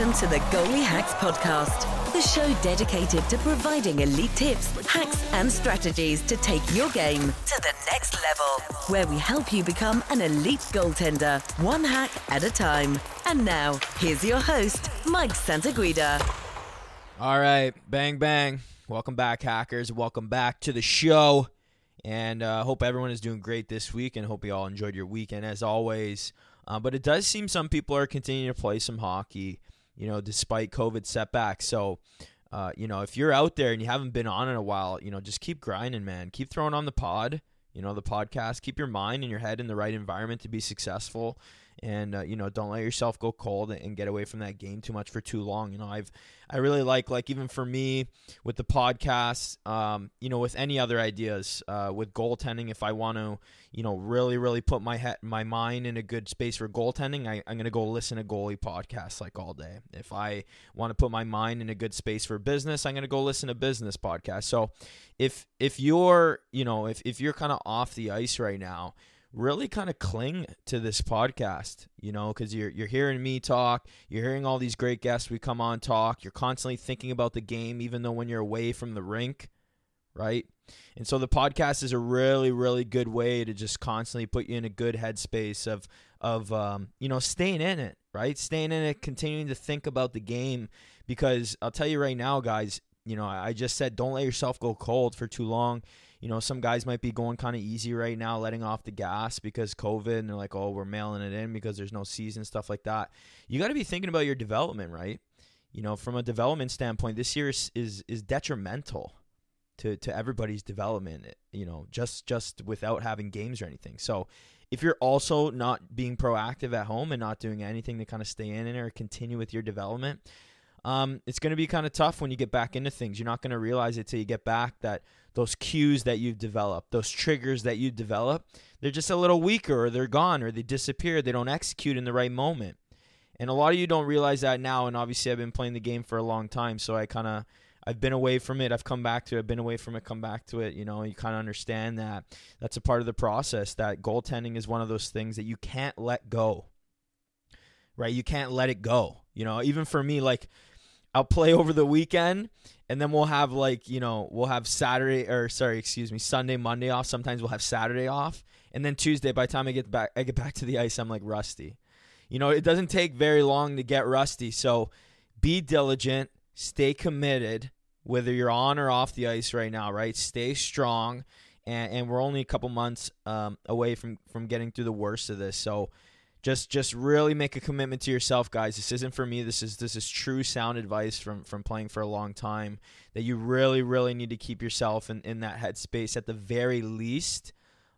Welcome to the Goalie Hacks Podcast, the show dedicated to providing elite tips, hacks, and strategies to take your game to the next level, where we help you become an elite goaltender, one hack at a time. And now, here's your host, Mike Santaguida. All right, bang, bang. Welcome back, hackers. Welcome back to the show. And uh, hope everyone is doing great this week and hope you all enjoyed your weekend as always. Uh, but it does seem some people are continuing to play some hockey, you know, despite COVID setbacks. So, uh, you know, if you're out there and you haven't been on in a while, you know, just keep grinding, man. Keep throwing on the pod, you know, the podcast. Keep your mind and your head in the right environment to be successful and uh, you know don't let yourself go cold and get away from that game too much for too long you know i've i really like like even for me with the podcast um, you know with any other ideas uh, with goaltending if i want to you know really really put my head my mind in a good space for goaltending I, i'm going to go listen to goalie podcasts like all day. If i want to put my mind in a good space for business i'm going to go listen to business podcasts. So if if you're you know if, if you're kind of off the ice right now really kind of cling to this podcast, you know, because you're you're hearing me talk, you're hearing all these great guests we come on talk, you're constantly thinking about the game, even though when you're away from the rink, right? And so the podcast is a really, really good way to just constantly put you in a good headspace of of um, you know staying in it, right? Staying in it, continuing to think about the game, because I'll tell you right now, guys. You know, I just said don't let yourself go cold for too long you know, some guys might be going kind of easy right now, letting off the gas because COVID, and they're like, oh, we're mailing it in because there's no season, stuff like that. You got to be thinking about your development, right? You know, from a development standpoint, this year is is, is detrimental to, to everybody's development, you know, just just without having games or anything. So if you're also not being proactive at home and not doing anything to kind of stay in or continue with your development, um, it's going to be kind of tough when you get back into things. You're not going to realize it till you get back that those cues that you've developed, those triggers that you develop, they're just a little weaker or they're gone or they disappear. They don't execute in the right moment. And a lot of you don't realize that now. And obviously, I've been playing the game for a long time, so I kind of I've been away from it. I've come back to it. I've been away from it. Come back to it. You know, you kind of understand that that's a part of the process. That goaltending is one of those things that you can't let go. Right? You can't let it go. You know, even for me, like I'll play over the weekend and then we'll have like, you know, we'll have Saturday or sorry, excuse me, Sunday, Monday off. Sometimes we'll have Saturday off. And then Tuesday, by the time I get back I get back to the ice, I'm like rusty. You know, it doesn't take very long to get rusty. So be diligent, stay committed, whether you're on or off the ice right now, right? Stay strong. And, and we're only a couple months um, away from, from getting through the worst of this. So just just really make a commitment to yourself guys. This isn't for me. This is this is true sound advice from from playing for a long time that you really really need to keep yourself in, in that headspace at the very least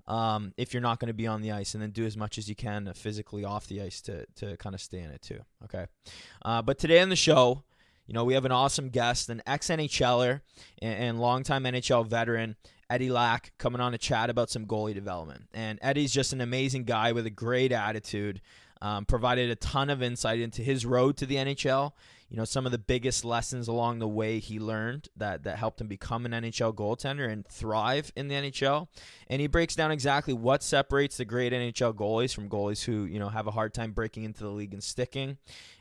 um, if you're not going to be on the ice and then do as much as you can physically off the ice to, to kind of stay in it too okay? Uh, but today on the show you know we have an awesome guest an ex-nhler and, and longtime nhl veteran Eddie Lack coming on to chat about some goalie development. And Eddie's just an amazing guy with a great attitude. Um, provided a ton of insight into his road to the NHL. You know, some of the biggest lessons along the way he learned that that helped him become an NHL goaltender and thrive in the NHL. And he breaks down exactly what separates the great NHL goalies from goalies who you know have a hard time breaking into the league and sticking.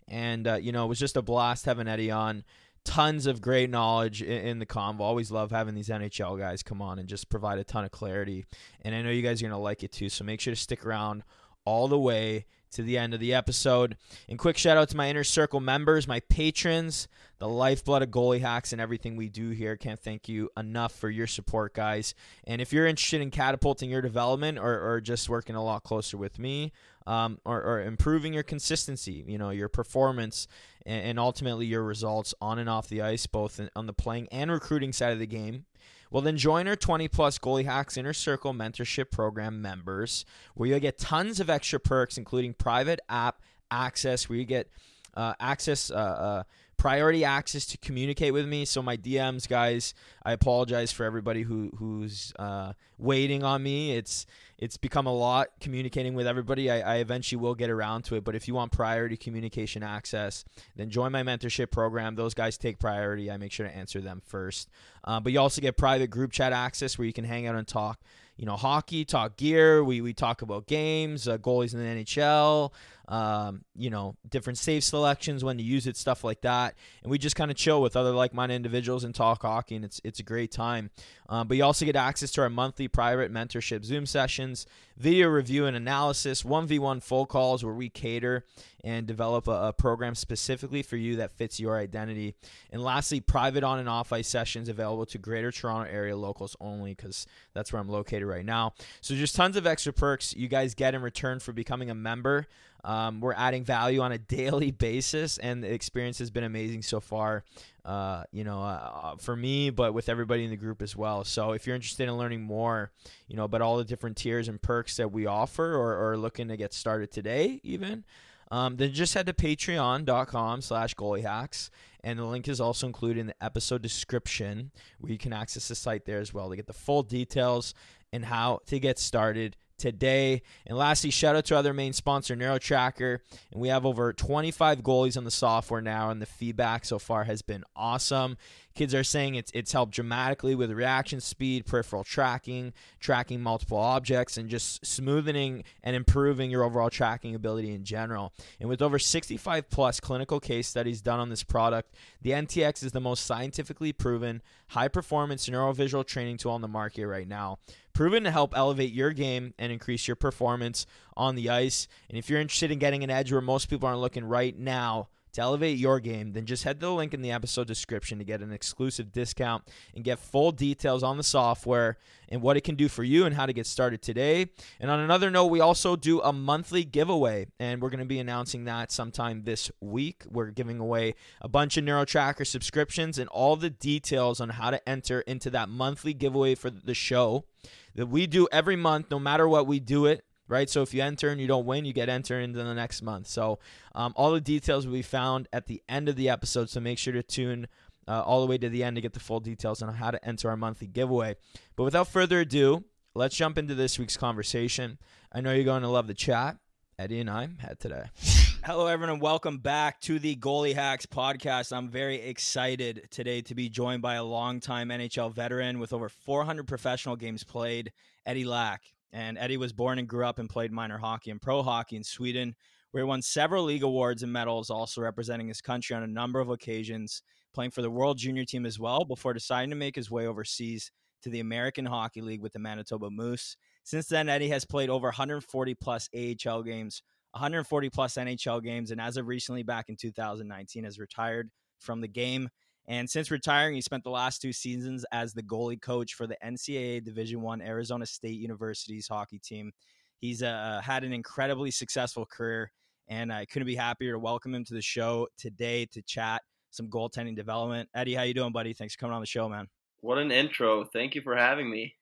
And uh, you know, it was just a blast having Eddie on tons of great knowledge in, in, the convo. Always love having these NHL guys come on and just provide a ton of clarity. And I know you guys are going to like it too. So make sure to stick around all the way to the end of the episode. And quick shout out to my inner circle members, my patrons, the lifeblood of goalie hacks and everything we do here. Can't thank you enough for your support, guys. And if you're interested in catapulting your development or, or just working a lot closer with me, um, or, or, improving your consistency, you know, your performance, and, and ultimately your results on and off the ice, both in, on the playing and recruiting side of the game. Well, then join our 20 plus Goalie Hacks Inner Circle Mentorship Program members, where you'll get tons of extra perks, including private app access, where you get uh, access. Uh, uh, priority access to communicate with me. So my DMs, guys, I apologize for everybody who who's uh, waiting on me. It's it's become a lot communicating with everybody. I, I, eventually will get around to it, but if you want priority communication access, then join my mentorship program. Those guys take priority. I make sure to answer them first. Uh, but you also get private group chat access where you can hang out and talk you know, hockey, talk gear. We, we talk about games, uh, goalies in the NHL, um, you know, different save selections, when to use it, stuff like that. And we just kind of chill with other like-minded individuals and talk hockey, and it's it's a great time. Um, but you also get access to our monthly private mentorship Zoom sessions, video review and analysis, one v one full calls where we cater and develop a, a program specifically for you that fits your identity. And lastly, private on and off ice sessions available to Greater Toronto area locals only because that's where I'm located right now. So just tons of extra perks you guys get in return for becoming a member. Um, we're adding value on a daily basis, and the experience has been amazing so far. Uh, you know, uh, uh, for me, but with everybody in the group as well. So if you're interested in learning more, you know, about all the different tiers and perks that we offer, or, or looking to get started today, even. Um, then just head to patreon.com slash goaliehacks and the link is also included in the episode description where you can access the site there as well to get the full details and how to get started today. And lastly, shout out to our other main sponsor, NeuroTracker. And we have over 25 goalies on the software now, and the feedback so far has been awesome. Kids are saying it's it's helped dramatically with reaction speed, peripheral tracking, tracking multiple objects, and just smoothing and improving your overall tracking ability in general. And with over 65 plus clinical case studies done on this product, the NTX is the most scientifically proven high performance neurovisual training tool on the market right now proven to help elevate your game and increase your performance on the ice. And if you're interested in getting an edge where most people aren't looking right now, to elevate your game, then just head to the link in the episode description to get an exclusive discount and get full details on the software and what it can do for you and how to get started today. And on another note, we also do a monthly giveaway, and we're going to be announcing that sometime this week. We're giving away a bunch of NeuroTracker subscriptions and all the details on how to enter into that monthly giveaway for the show that we do every month, no matter what we do it. Right, so if you enter and you don't win, you get entered into the next month. So um, all the details will be found at the end of the episode. So make sure to tune uh, all the way to the end to get the full details on how to enter our monthly giveaway. But without further ado, let's jump into this week's conversation. I know you're going to love the chat. Eddie and I had today. Hello, everyone, and welcome back to the Goalie Hacks podcast. I'm very excited today to be joined by a longtime NHL veteran with over 400 professional games played, Eddie Lack. And Eddie was born and grew up and played minor hockey and pro hockey in Sweden, where he won several league awards and medals, also representing his country on a number of occasions, playing for the World Junior team as well before deciding to make his way overseas to the American Hockey League with the Manitoba Moose. Since then, Eddie has played over 140 plus AHL games 140 plus NHL games, and as of recently, back in 2019, has retired from the game. And since retiring, he spent the last two seasons as the goalie coach for the NCAA Division One Arizona State University's hockey team. He's uh, had an incredibly successful career, and I couldn't be happier to welcome him to the show today to chat some goaltending development. Eddie, how you doing, buddy? Thanks for coming on the show, man. What an intro! Thank you for having me.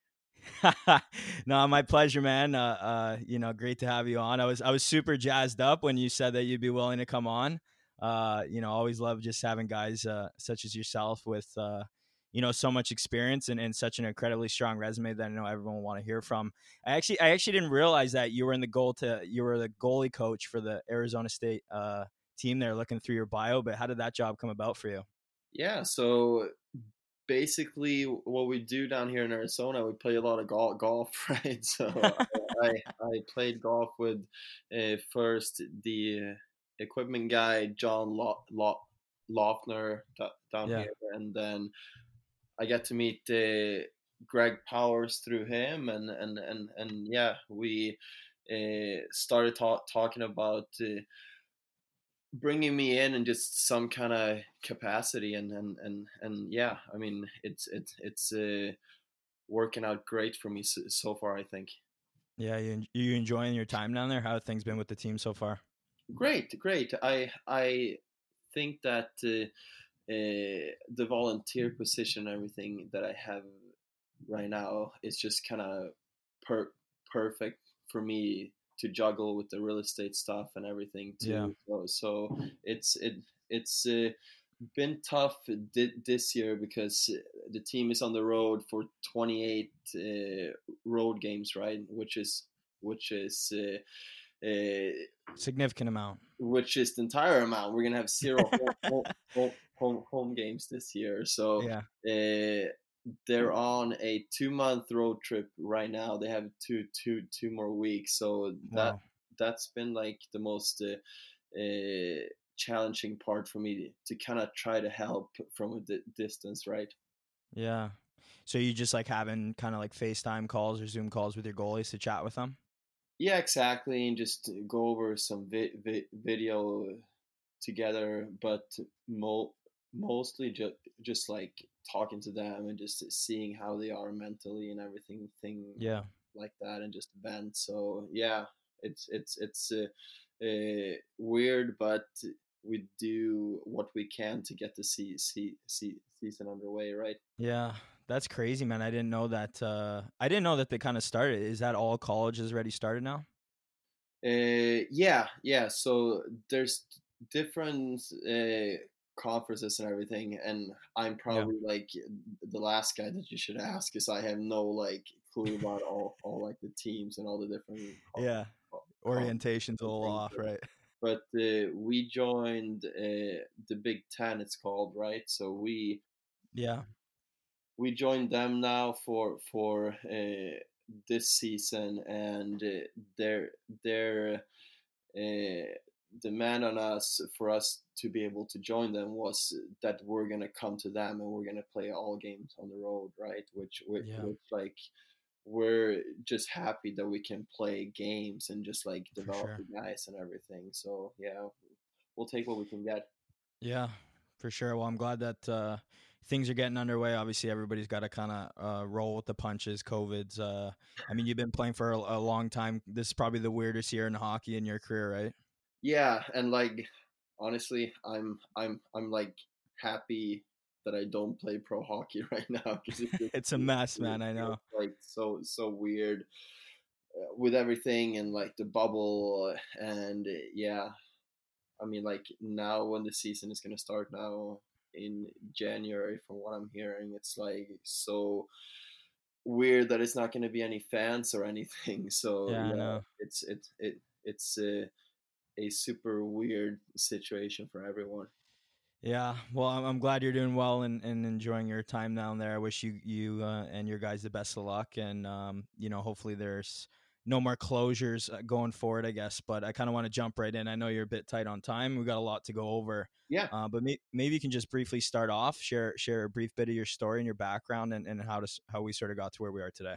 no, my pleasure, man. Uh, uh, you know, great to have you on. I was I was super jazzed up when you said that you'd be willing to come on. Uh, you know, always love just having guys uh, such as yourself with uh, you know so much experience and, and such an incredibly strong resume that I know everyone will want to hear from. I actually I actually didn't realize that you were in the goal to you were the goalie coach for the Arizona State uh, team there. Looking through your bio, but how did that job come about for you? Yeah, so basically what we do down here in Arizona, we play a lot of golf, golf right? So I, I played golf with uh, first the equipment guy John Lo- Lo- Lofner down yeah. here, and then I get to meet uh, Greg Powers through him, and and and and yeah, we uh, started ta- talking about. Uh, bringing me in in just some kind of capacity. And and and and yeah i mean it's it's it's uh, working out great for me so, so, far i think. Yeah you, you enjoying your time down there? How have things been with the team so far great great i i think that uh, uh, the volunteer position and everything that i have right now is just kind of per- perfect for me to juggle with the real estate stuff and everything too. Yeah. So, so it's it it's uh, been tough di- this year because the team is on the road for 28 uh, road games, right? Which is which is uh, uh significant amount. Which is the entire amount. We're gonna have zero home, home, home, home, games this year. So yeah. Uh, they're on a two month road trip right now. They have two two two more weeks, so that wow. that's been like the most uh, uh, challenging part for me to kind of try to help from a di- distance, right? Yeah. So you just like having kind of like FaceTime calls or Zoom calls with your goalies to chat with them? Yeah, exactly, and just go over some vi- vi- video together, but mo- mostly just just like talking to them and just seeing how they are mentally and everything thing Yeah. like that and just vent so yeah it's it's it's uh, uh, weird but we do what we can to get the see, see, see, season underway right Yeah. That's crazy, man. I didn't know that uh I didn't know that they kind of started. Is that all colleges already started now? uh yeah yeah so there's different uh conferences and everything and i'm probably like the last guy that you should ask because i have no like clue about all, all like the teams and all the different Yeah. Orientation's all off, right? but uh, we joined uh, the big 10 it's called right so we Yeah. We joined them now for for uh, this season and uh, their their uh, demand on us for us to be able to join them was that we're gonna come to them and we're gonna play all games on the road right which which, Yeah. which like we're just happy that we can play games and just like develop sure. the guys and everything so yeah we'll take what we can get Yeah, for sure. Well, I'm glad that uh, things are getting underway. Obviously, everybody's got to kind of uh, roll with the punches. COVID's. Uh, I mean, you've been playing for a, a long time. This is probably the weirdest year in hockey in your career, right? yeah and like honestly i'm i'm i'm like happy that i don't play pro hockey right now because It's a mess, man, I know. like so so weird uh, with everything and like the bubble and yeah i mean like now when the season is going to start now in january from what i'm hearing it's like so weird that it's not going to be any fans or anything so Yeah, know. it's it's it it's uh, a super weird situation for everyone. Yeah. Well, I'm, I'm glad you're doing well and, and enjoying your time down there. I wish you you uh, and your guys the best of luck, and um, you know, hopefully there's no more closures uh, going forward. I guess, but I kind of want to jump right in. I know you're a bit tight on time. We got a lot to go over. Yeah. Uh, but may, maybe you can just briefly start off, share share a brief bit of your story and your background, and, and how to how we sort of got to where we are today.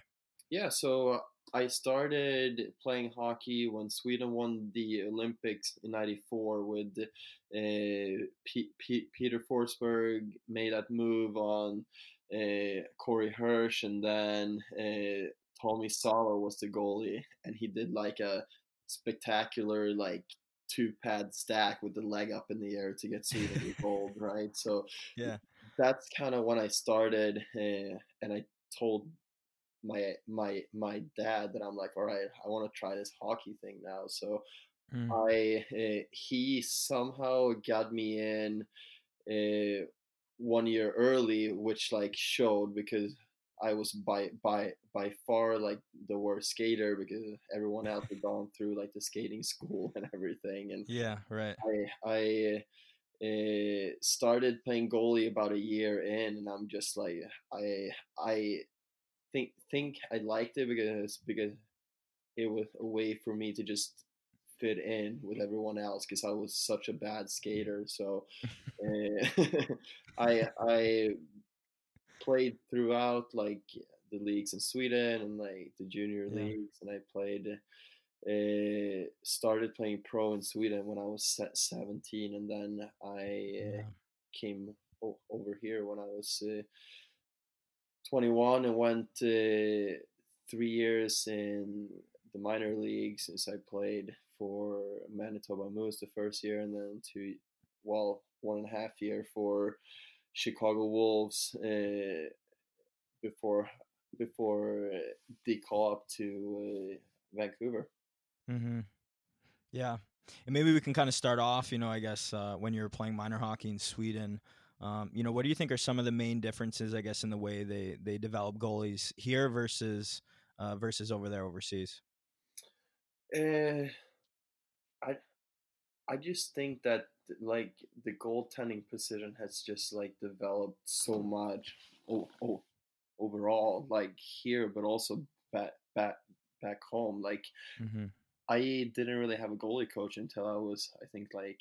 Yeah, so I started playing hockey when Sweden won the Olympics in '94 with uh, P- P- Peter Forsberg made that move on uh, Corey Hirsch, and then uh, Tommy Salo was the goalie, and he did like a spectacular like two pad stack with the leg up in the air to get Sweden the goal, right? So Yeah. that's kind of when I started, uh, and I told my my my dad that I'm like, all right, I want to try this hockey thing now. So Mm. I uh, he somehow got me in uh, one year early, which like showed because I was by by by far like the worst skater because everyone else had gone through like the skating school and everything, and Yeah. Right. I I uh, started playing goalie about a year in, and I'm just like I I think think I liked it because because it was a way for me to just fit in with everyone else because I was such a bad skater. So uh, I I played throughout like the leagues in Sweden and like the junior Yeah. leagues, and I played. Uh, started playing pro in Sweden when I was se- 17, and then I uh, Yeah. came o- over here when I was uh, 21 and went uh, three years in the minor leagues since I played for Manitoba Moose the first year, and then two, well, one and a half year for Chicago Wolves uh, before before the call up to uh, Vancouver. Mm-hmm. Yeah, and maybe we can kind of start off. You know, I guess uh, when you were playing minor hockey in Sweden, um, you know, what do you think are some of the main differences? I guess in the way they they develop goalies here versus uh, versus over there overseas. Uh, I just think that like the goaltending position has just like developed so much oh, oh, overall, like here, but also back back back home. Like Mm-hmm. I didn't really have a goalie coach until I was, I think, like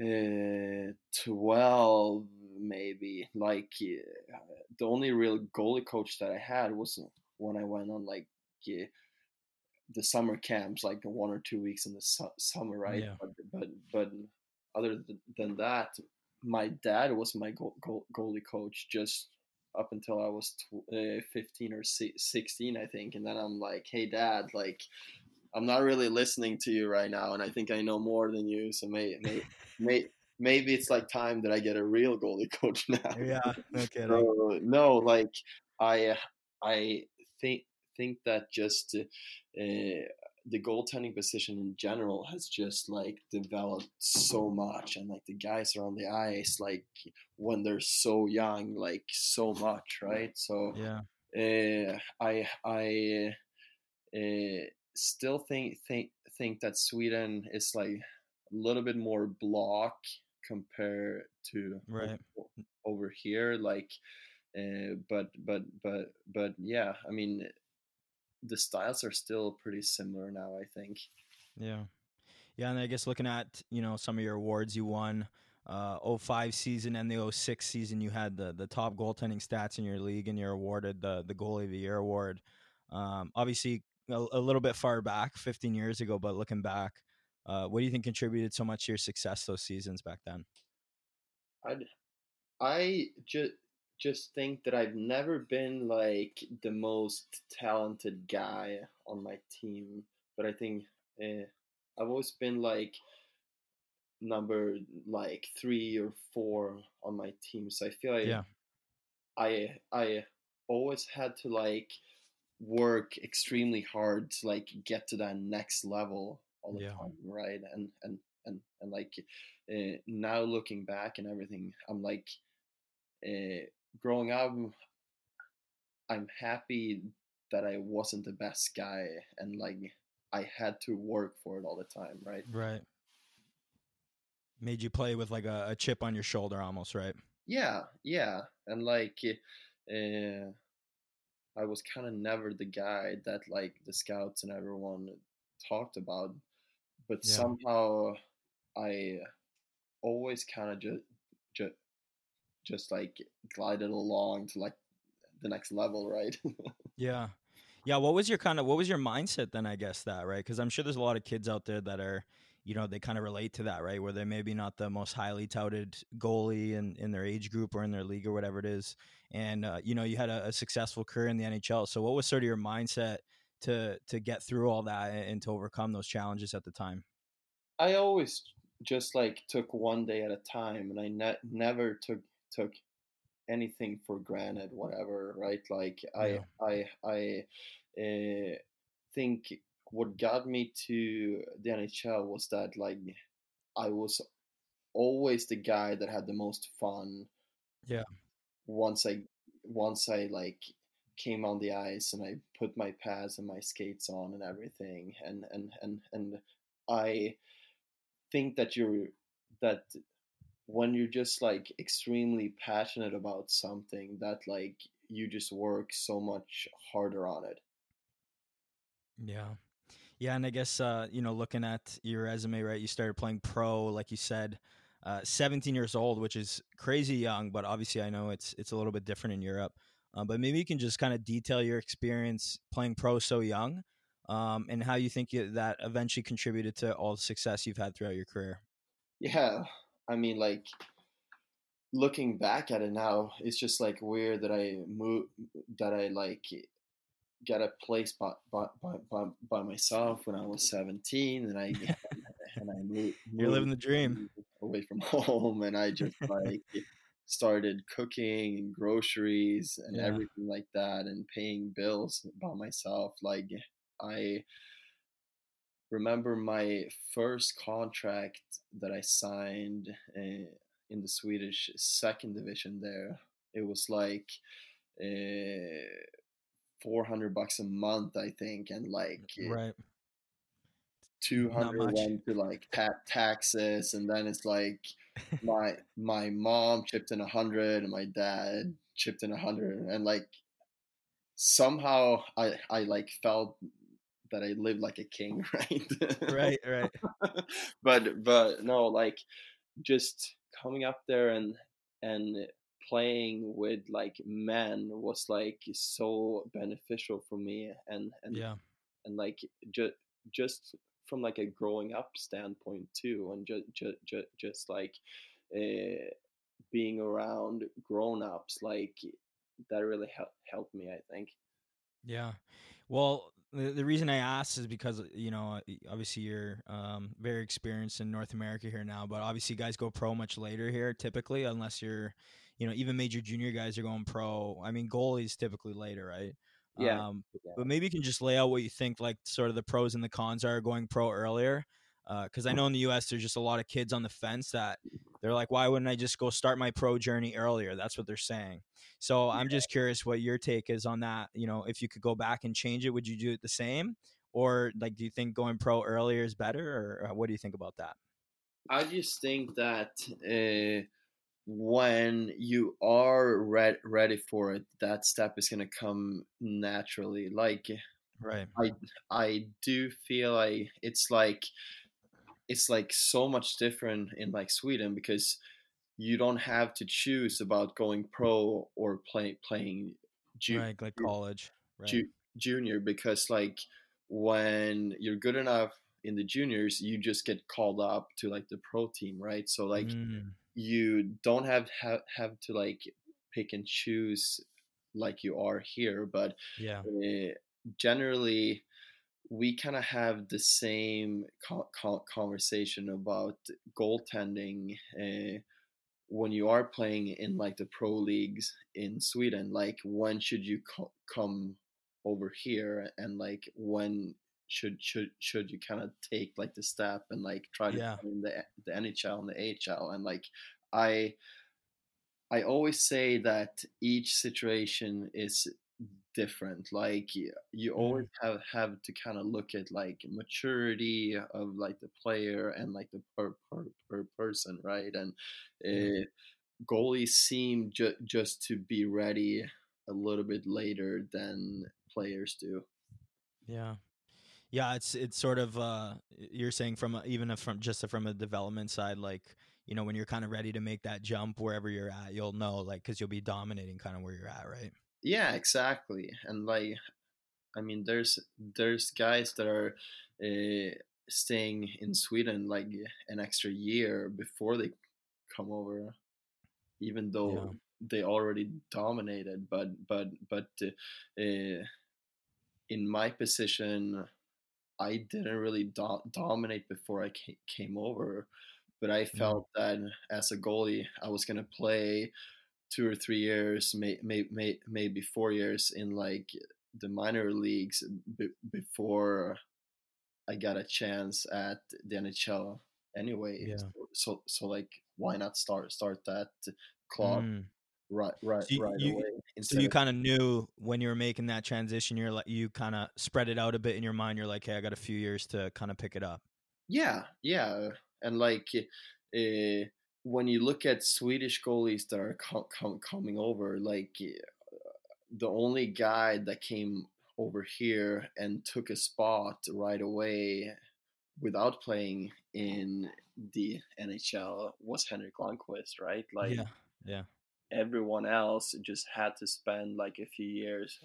uh, 12 maybe like uh, the only real goalie coach that i had was when i went on like uh, the summer camps like the one or two weeks in the su- summer right Yeah. but, but but other than that my dad was my go- go- goalie coach just up until i was tw- uh, 15 or si- 16 i think and then i'm like hey dad like i'm not really listening to you right now and i think i know more than you so may, may, may maybe it's like time that I get a real goalie coach now. Yeah, no kidding. So, no, like I I think think that just uh, the goaltending position in general has just like developed so much, and like the guys are on the ice like when they're so young, like so much, right? So yeah, uh, I I uh, still think think think that Sweden is like a little bit more block compared to right. over here like uh, but but but but yeah i mean the styles are still pretty similar now i think Yeah. Yeah, and I guess looking at, you know, some of your awards you won, uh 05 season and the 06 season you had the the top goaltending stats in your league and you're awarded the the goalie of the year award. Um obviously a, a little bit far back, 15 years ago, but looking back, uh what do you think contributed so much to your success those seasons back then? i i just just think that i've never been like the most talented guy on my team but i think uh, i've always been like number like three or four on my team so i feel like Yeah. I I always had to like work extremely hard to like get to that next level all the Yeah. time, right? And and and and like uh, now looking back and everything, I'm like uh, growing up. I'm happy that I wasn't the best guy, and like I had to work for it all the time, right? Right. Made you play with like a, a chip on your shoulder almost, right? Yeah, yeah, and like uh, I was kind of never the guy that like the scouts and everyone talked about, but Yeah. somehow I always kind of just just just like glided along to like the next level, right? Yeah. Yeah, what was your kind of what was your mindset then I guess that, right? Cuz I'm sure there's a lot of kids out there that are, you know, they kind of relate to that, right? Where they're maybe not the most highly touted goalie in in their age group or in their league or whatever it is. And uh, you know, you had a, a successful career in the NHL. So what was sort of your mindset to to get through all that and, and to overcome those challenges at the time? I always just like took one day at a time, and I ne- never took took anything for granted. Whatever, right? Like I I I uh, think what got me to the NHL was that like I was always the guy that had the most fun. Yeah. Once I once I like came on the ice and I put my pads and my skates on and everything and and and and I think that you're that when you're just like extremely passionate about something that like you just work so much harder on it Yeah. Yeah, and I guess uh, you know, looking at your resume, right? You started playing pro, like you said, uh, 17 years old, which is crazy young, but obviously I know it's it's a little bit different in Europe. Um, but maybe you can just kind of detail your experience playing pro so young, um, and how you think you, that eventually contributed to all the success you've had throughout your career. yeah i mean like looking back at it now it's just like weird that i move that i like got a place by, by, by, by, myself when i was 17 and i and i moved, You're living the dream. away from home and i just like started cooking and groceries and Yeah. everything like that and paying bills by myself like i remember my first contract that i signed uh, in the swedish second division there it was like uh, 400 bucks a month i think and like Right. 200 went to like ta- taxes and then it's like my my mom chipped in a hundred and my dad chipped in a hundred and like somehow i i like felt that I live like a king, right? right, right. but but no, like just coming up there and and playing with like men was like so beneficial for me and and yeah and like just just from like a growing up standpoint too and just just just, just like uh, being around grown-ups like that really helped helped me i think yeah well the, the reason i asked is because you know obviously you're um, very experienced in north america here now but obviously guys go pro much later here typically unless you're you know even major junior guys are going pro i mean goalies typically later right yeah. Um, yeah. But maybe you can just lay out what you think, like sort of the pros and the cons are going pro earlier. Because uh, I know in the U.S. there's just a lot of kids on the fence that they're like, why wouldn't I just go start my pro journey earlier? That's what they're saying. So I'm just curious what your take is on that. You know, if you could go back and change it, would you do it the same, or like, do you think going pro earlier is better, or what do you think about that? I just think that. Uh when you are re- ready for it that step is going to come naturally like right i i do feel like it's like it's like so much different in like sweden because you don't have to choose about going pro or play playing ju- right like college right. ju- junior because like when you're good enough in the juniors you just get called up to like the pro team right? So like mm. you don't have have, have to like pick and choose like you are here but yeah. uh, generally we kind of have the same co- co- conversation about goaltending uh, when you are playing in like the pro leagues in Sweden like when should you co- come over here and like when should should should you kind of take like the step and like try to yeah. the the NHL and the AHL and like I I always say that each situation is different like you always mm. have have to kind of look at like maturity of like the player and like the per, per, per person right and uh, goalies seem ju- just to be ready a little bit later than players do yeah yeah, it's it's sort of uh, you're saying from a, even a, from just a, from a development side, like you know when you're kind of ready to make that jump wherever you're at, you'll know like because you'll be dominating kind of where you're at, right? Yeah, exactly. And like, I mean, there's there's guys that are uh, staying in Sweden like an extra year before they come over, even though yeah. they already dominated. But but but uh, in my position I didn't really do- dominate before I came over, but I mm-hmm. felt that as a goalie, I was gonna play two or three years, may, may, may, maybe four years in like the minor leagues b- before I got a chance at the NHL. Anyway, yeah. so, so, so like why not start start that clock mm right right so you, right you, away. So you kind of knew when you were making that transition, you're like you kind of spread it out a bit in your mind. You're like, hey, I got a few years to kind of pick it up. Yeah, yeah, and like uh, when you look at Swedish goalies that are com- com- coming over, like eh, the only guy that came over here and took a spot right away without playing in the NHL was Henrik Lundqvist, right? Like, yeah, yeah everyone else just had to spend like a few years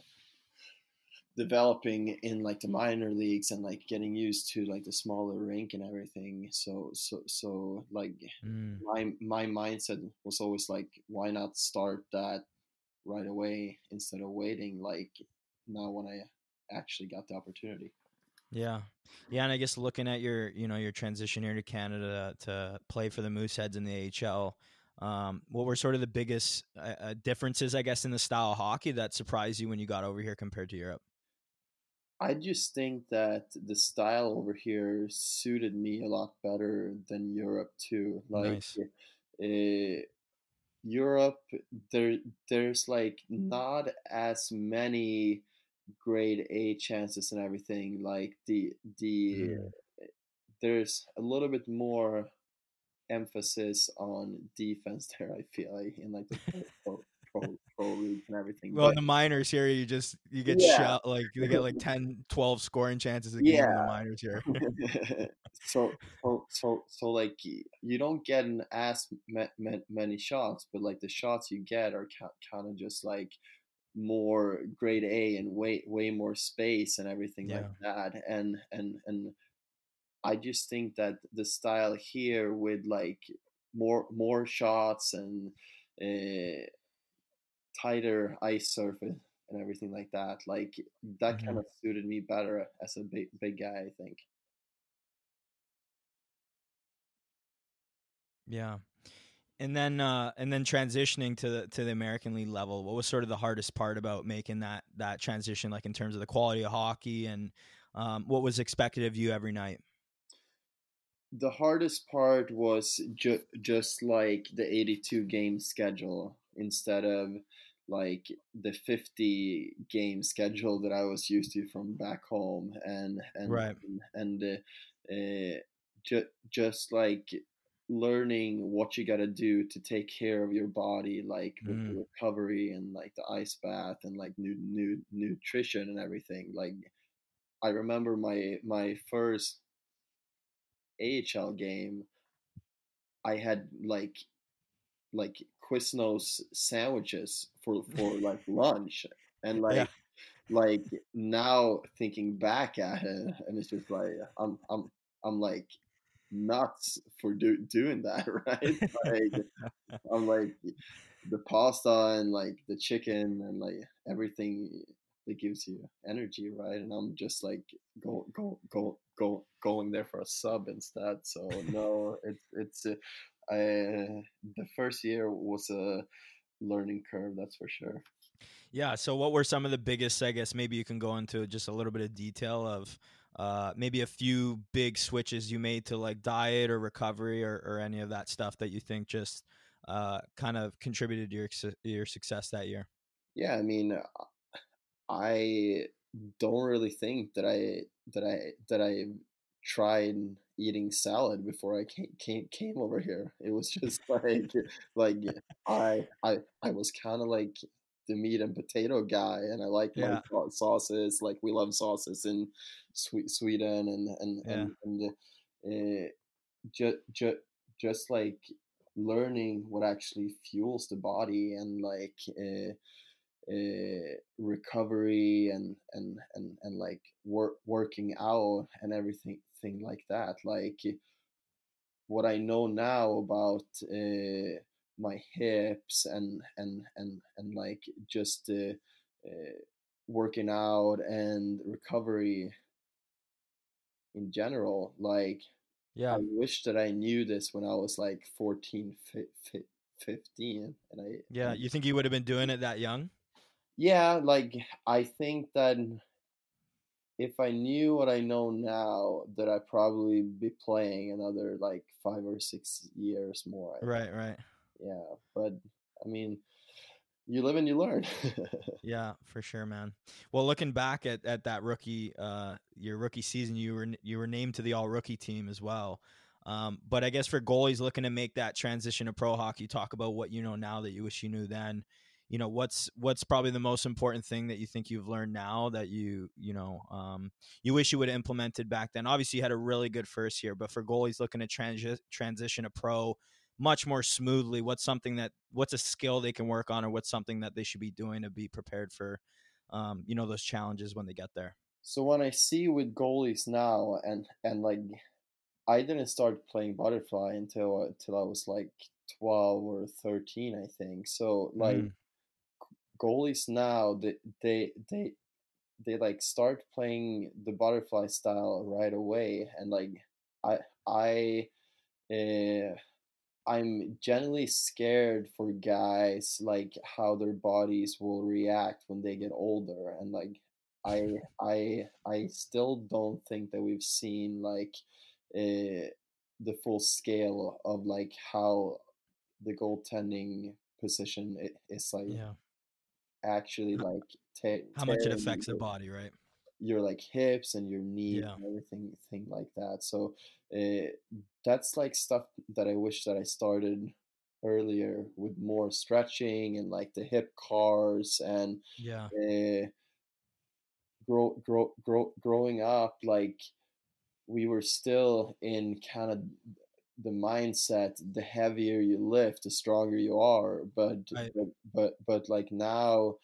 developing in like the minor leagues and like getting used to like the smaller rink and everything so so so like mm. my my mindset was always like why not start that right away instead of waiting like now when i actually got the opportunity yeah yeah and i guess looking at your you know your transition here to canada to play for the mooseheads in the ahl um, what were sort of the biggest uh, uh, differences, I guess, in the style of hockey that surprised you when you got over here compared to Europe? I just think that the style over here suited me a lot better than Europe too. Like nice. uh, Europe, there there's like not as many grade A chances and everything. Like the the mm. there's a little bit more emphasis on defense there. I feel like in like the leagues and everything. Well, but, in the minors here, you just you get Yeah. shot like they get like 10, 12 scoring chances a game in the minors here. so so so so like you don't get an as ma- ma- many shots, but like the shots you get are kind of just like more grade A and way way more space and everything like that. And and and I just think that the style here with like more more shots and uh, tighter ice surface and everything like that, like that Mhm. kind of suited me better as a big big guy. I think. Yeah. And then uh and then transitioning to the to the American League level, what was sort of the hardest part about making that that transition like in terms of the quality of hockey and um, what was expected of you every night? the hardest part was ju- just like the 82 game schedule instead of like the 50 game schedule that I was used to from back home and and Right. and, and uh, uh, ju- just like learning what you got to do to take care of your body like with the Mm. recovery and like the ice bath and like new new nutrition and everything like I remember my my first AHL game, I had like like Quiznos sandwiches for for like lunch, and like Yeah. like now thinking back at it, and it's just like I'm I'm I'm like nuts for do, doing that, right? like I'm like the pasta and like the chicken and like everything that gives you energy, right? And I'm just like go go go go going there for a sub instead. So no, it's it's uh, I the first year was a learning curve, that's for sure. Yeah. So, what were some of the biggest? I guess maybe you can go into just a little bit of detail of uh, maybe a few big switches you made to like diet or recovery or, or any of that stuff that you think just uh, kind of contributed to your your success that year. Yeah, I mean, I don't really think that I that I that I tried eating salad before I came came, came over here. It was just like like I I I was kind of like the meat and potato guy, and I like Yeah. sau- sauces. Like we love sauces in Swe- Sweden, and and Yeah. and, and uh, just just just like learning what actually fuels the body and like. Uh, uh, recovery and and and and like work working out and everything thing like that like what i know now about uh, my hips and and and and like just uh, uh, working out and recovery in general like Yeah. i wish that i knew this when i was like 14 fi- fi- 15 and i Yeah. You think you would have been doing it that young? yeah, like I think that if I knew what I know now, that I'd probably be playing another like five or six years more. I Right. Right. Yeah, but I mean, you live and you learn. Yeah, for sure, man. Well, looking back at, at that rookie, uh, your rookie season, you were you were named to the All Rookie team as well. Um, but I guess for goalies looking to make that transition to pro hockey, talk about what you know now that you wish you knew then. You know what's what's probably the most important thing that you think you've learned now that you you know um, you wish you would have implemented back then. Obviously, you had a really good first year, but for goalies looking to transi- transition to pro much more smoothly, what's something that what's a skill they can work on, or what's something that they should be doing to be prepared for um, you know those challenges when they get there. so when I see with goalies now, and and like, I didn't start playing butterfly until until I was like twelve or thirteen, I think. So like. Mm. Goalies now they they they they like start playing the butterfly style right away and like i i uh, i'm generally scared for guys like how their bodies will react when they get older and like i i i still don't think that we've seen like uh, the full scale of like how the goaltending position is like Yeah, actually like te- how much it affects the body, right? your like hips and your knees Yeah. and everything thing like that so uh, that's like stuff that i wish that i started earlier with more stretching and like the hip CARs and Yeah. uh, grow, grow, grow, growing up like we were still in kind of the mindset the heavier you lift the stronger you are but Right. but but, but like now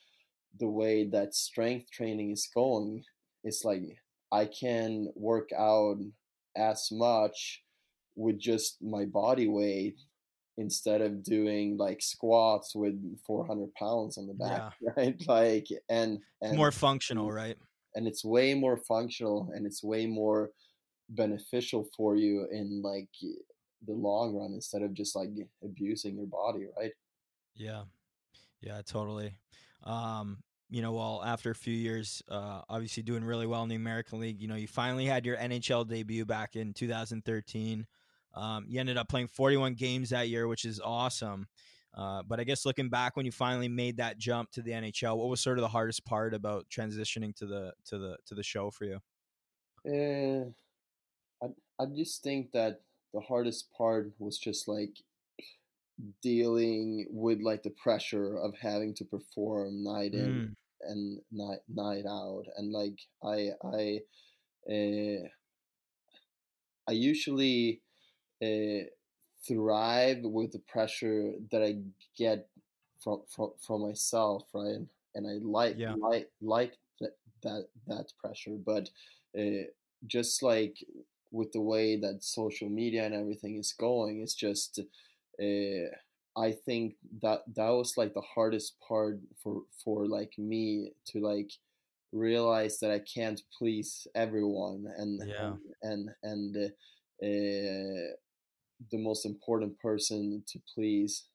the way that strength training is going it's like i can work out as much with just my body weight instead of doing like squats with 400 pounds on the back right like and and more functional, right? and it's way more functional and it's way more beneficial for you in like the long run instead of just like abusing your body right Yeah. Yeah, totally. Um, you know, well, after a few years, uh, obviously doing really well in the American League, you know, you finally had your NHL debut back in 2013. Um, you ended up playing 41 games that year, which is awesome. Uh, but I guess looking back when you finally made that jump to the NHL, what was sort of the hardest part about transitioning to the to the to the show for you? uh, I, I just think that the hardest part was just like dealing with like the pressure of having to perform night in Mm, and night night out and like i i uh, i usually uh, thrive with the pressure that i get from from from myself right and i like Yeah. like like that that that pressure but uh, just like with the way that social media and everything is going it's just uh, I think that that was like the hardest part for for like me to like realize that I can't please everyone and Yeah. and and, and uh, the most important person to please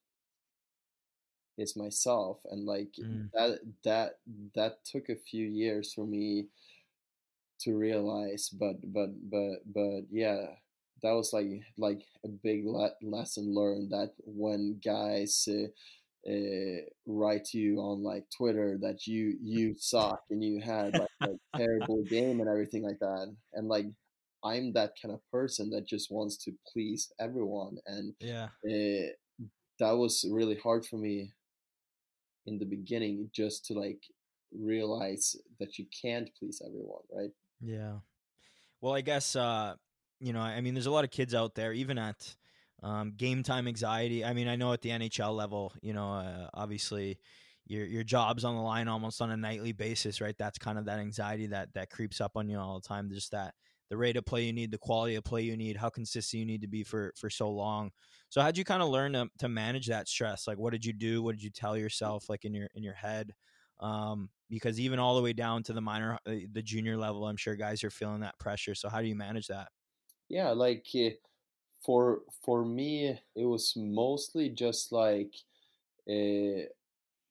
is myself and like mm, that that that took a few years for me to realize but but but but yeah that was like like a big le- lesson learned that when guys uh, uh, write to you on like Twitter that you you suck and you had like a terrible game and everything like that and like I'm that kind of person that just wants to please everyone and yeah. uh, that was really hard for me in the beginning just to like realize that you can't please everyone right Yeah. Well, I guess uh, you know, I mean, there's a lot of kids out there, even at um, game time anxiety. I mean, I know at the NHL level, you know, uh, obviously your your job's on the line almost on a nightly basis, right? That's kind of that anxiety that that creeps up on you all the time. Just that the rate of play you need, the quality of play you need, how consistent you need to be for for so long. So, how'd you kind of learn to to manage that stress? Like, what did you do? What did you tell yourself, like in your in your head? um, because even all the way down to the minor, uh, the junior level, I'm sure guys are feeling that pressure. So how do you manage that? yeah like uh, for for me it was mostly just like uh,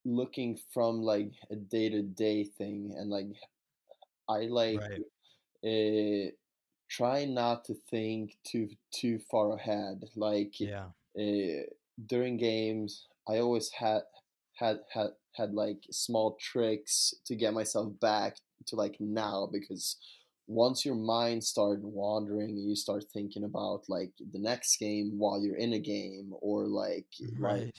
looking from like a day-to-day thing and like i like Right. uh, try not to think too too far ahead like Yeah. uh, during games i always had had had had like small tricks to get myself back to like now because once your mind started wandering and you start thinking about like the next game while you're in a game or like like Right.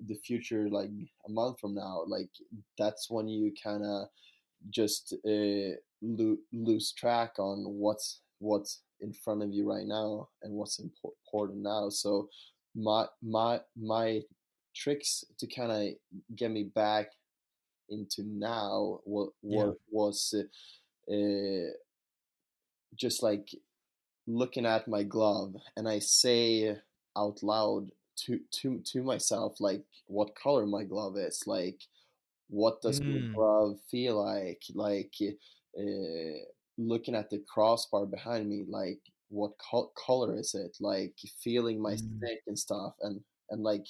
the future like a month from now like that's when you kind of just uh, lo- lose track on what's what's in front of you right now and what's important now so my my my tricks to kind of get me back into now what Yeah. what was uh, uh, just like looking at my glove and I say out loud to to to myself like what color my glove is like what does my Mm, glove feel like like uh, looking at the crossbar behind me like what col- color is it like feeling my mm, stick and stuff and and like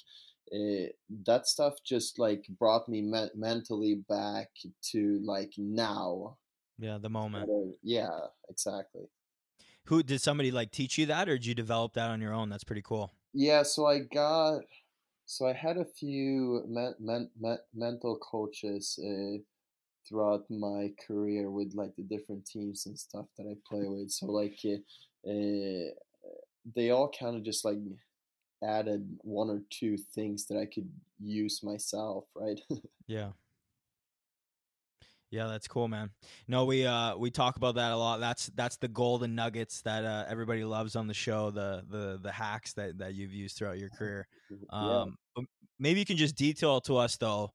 uh, that stuff just like brought me me- mentally back to like now yeah. The moment. of- yeah exactly Who did somebody like teach you that, or did you develop that on your own? That's pretty cool. Yeah, so I got, so I had a few men, men, men, mental coaches uh, throughout my career with like the different teams and stuff that I play with. So like, uh, uh, they all kind of just like added one or two things that I could use myself, right? yeah. Yeah, that's cool, man. No, we uh we talk about that a lot. That's that's the golden nuggets that uh, everybody loves on the show. The the the hacks that that you've used throughout your career. Um, yeah. maybe you can just detail to us though.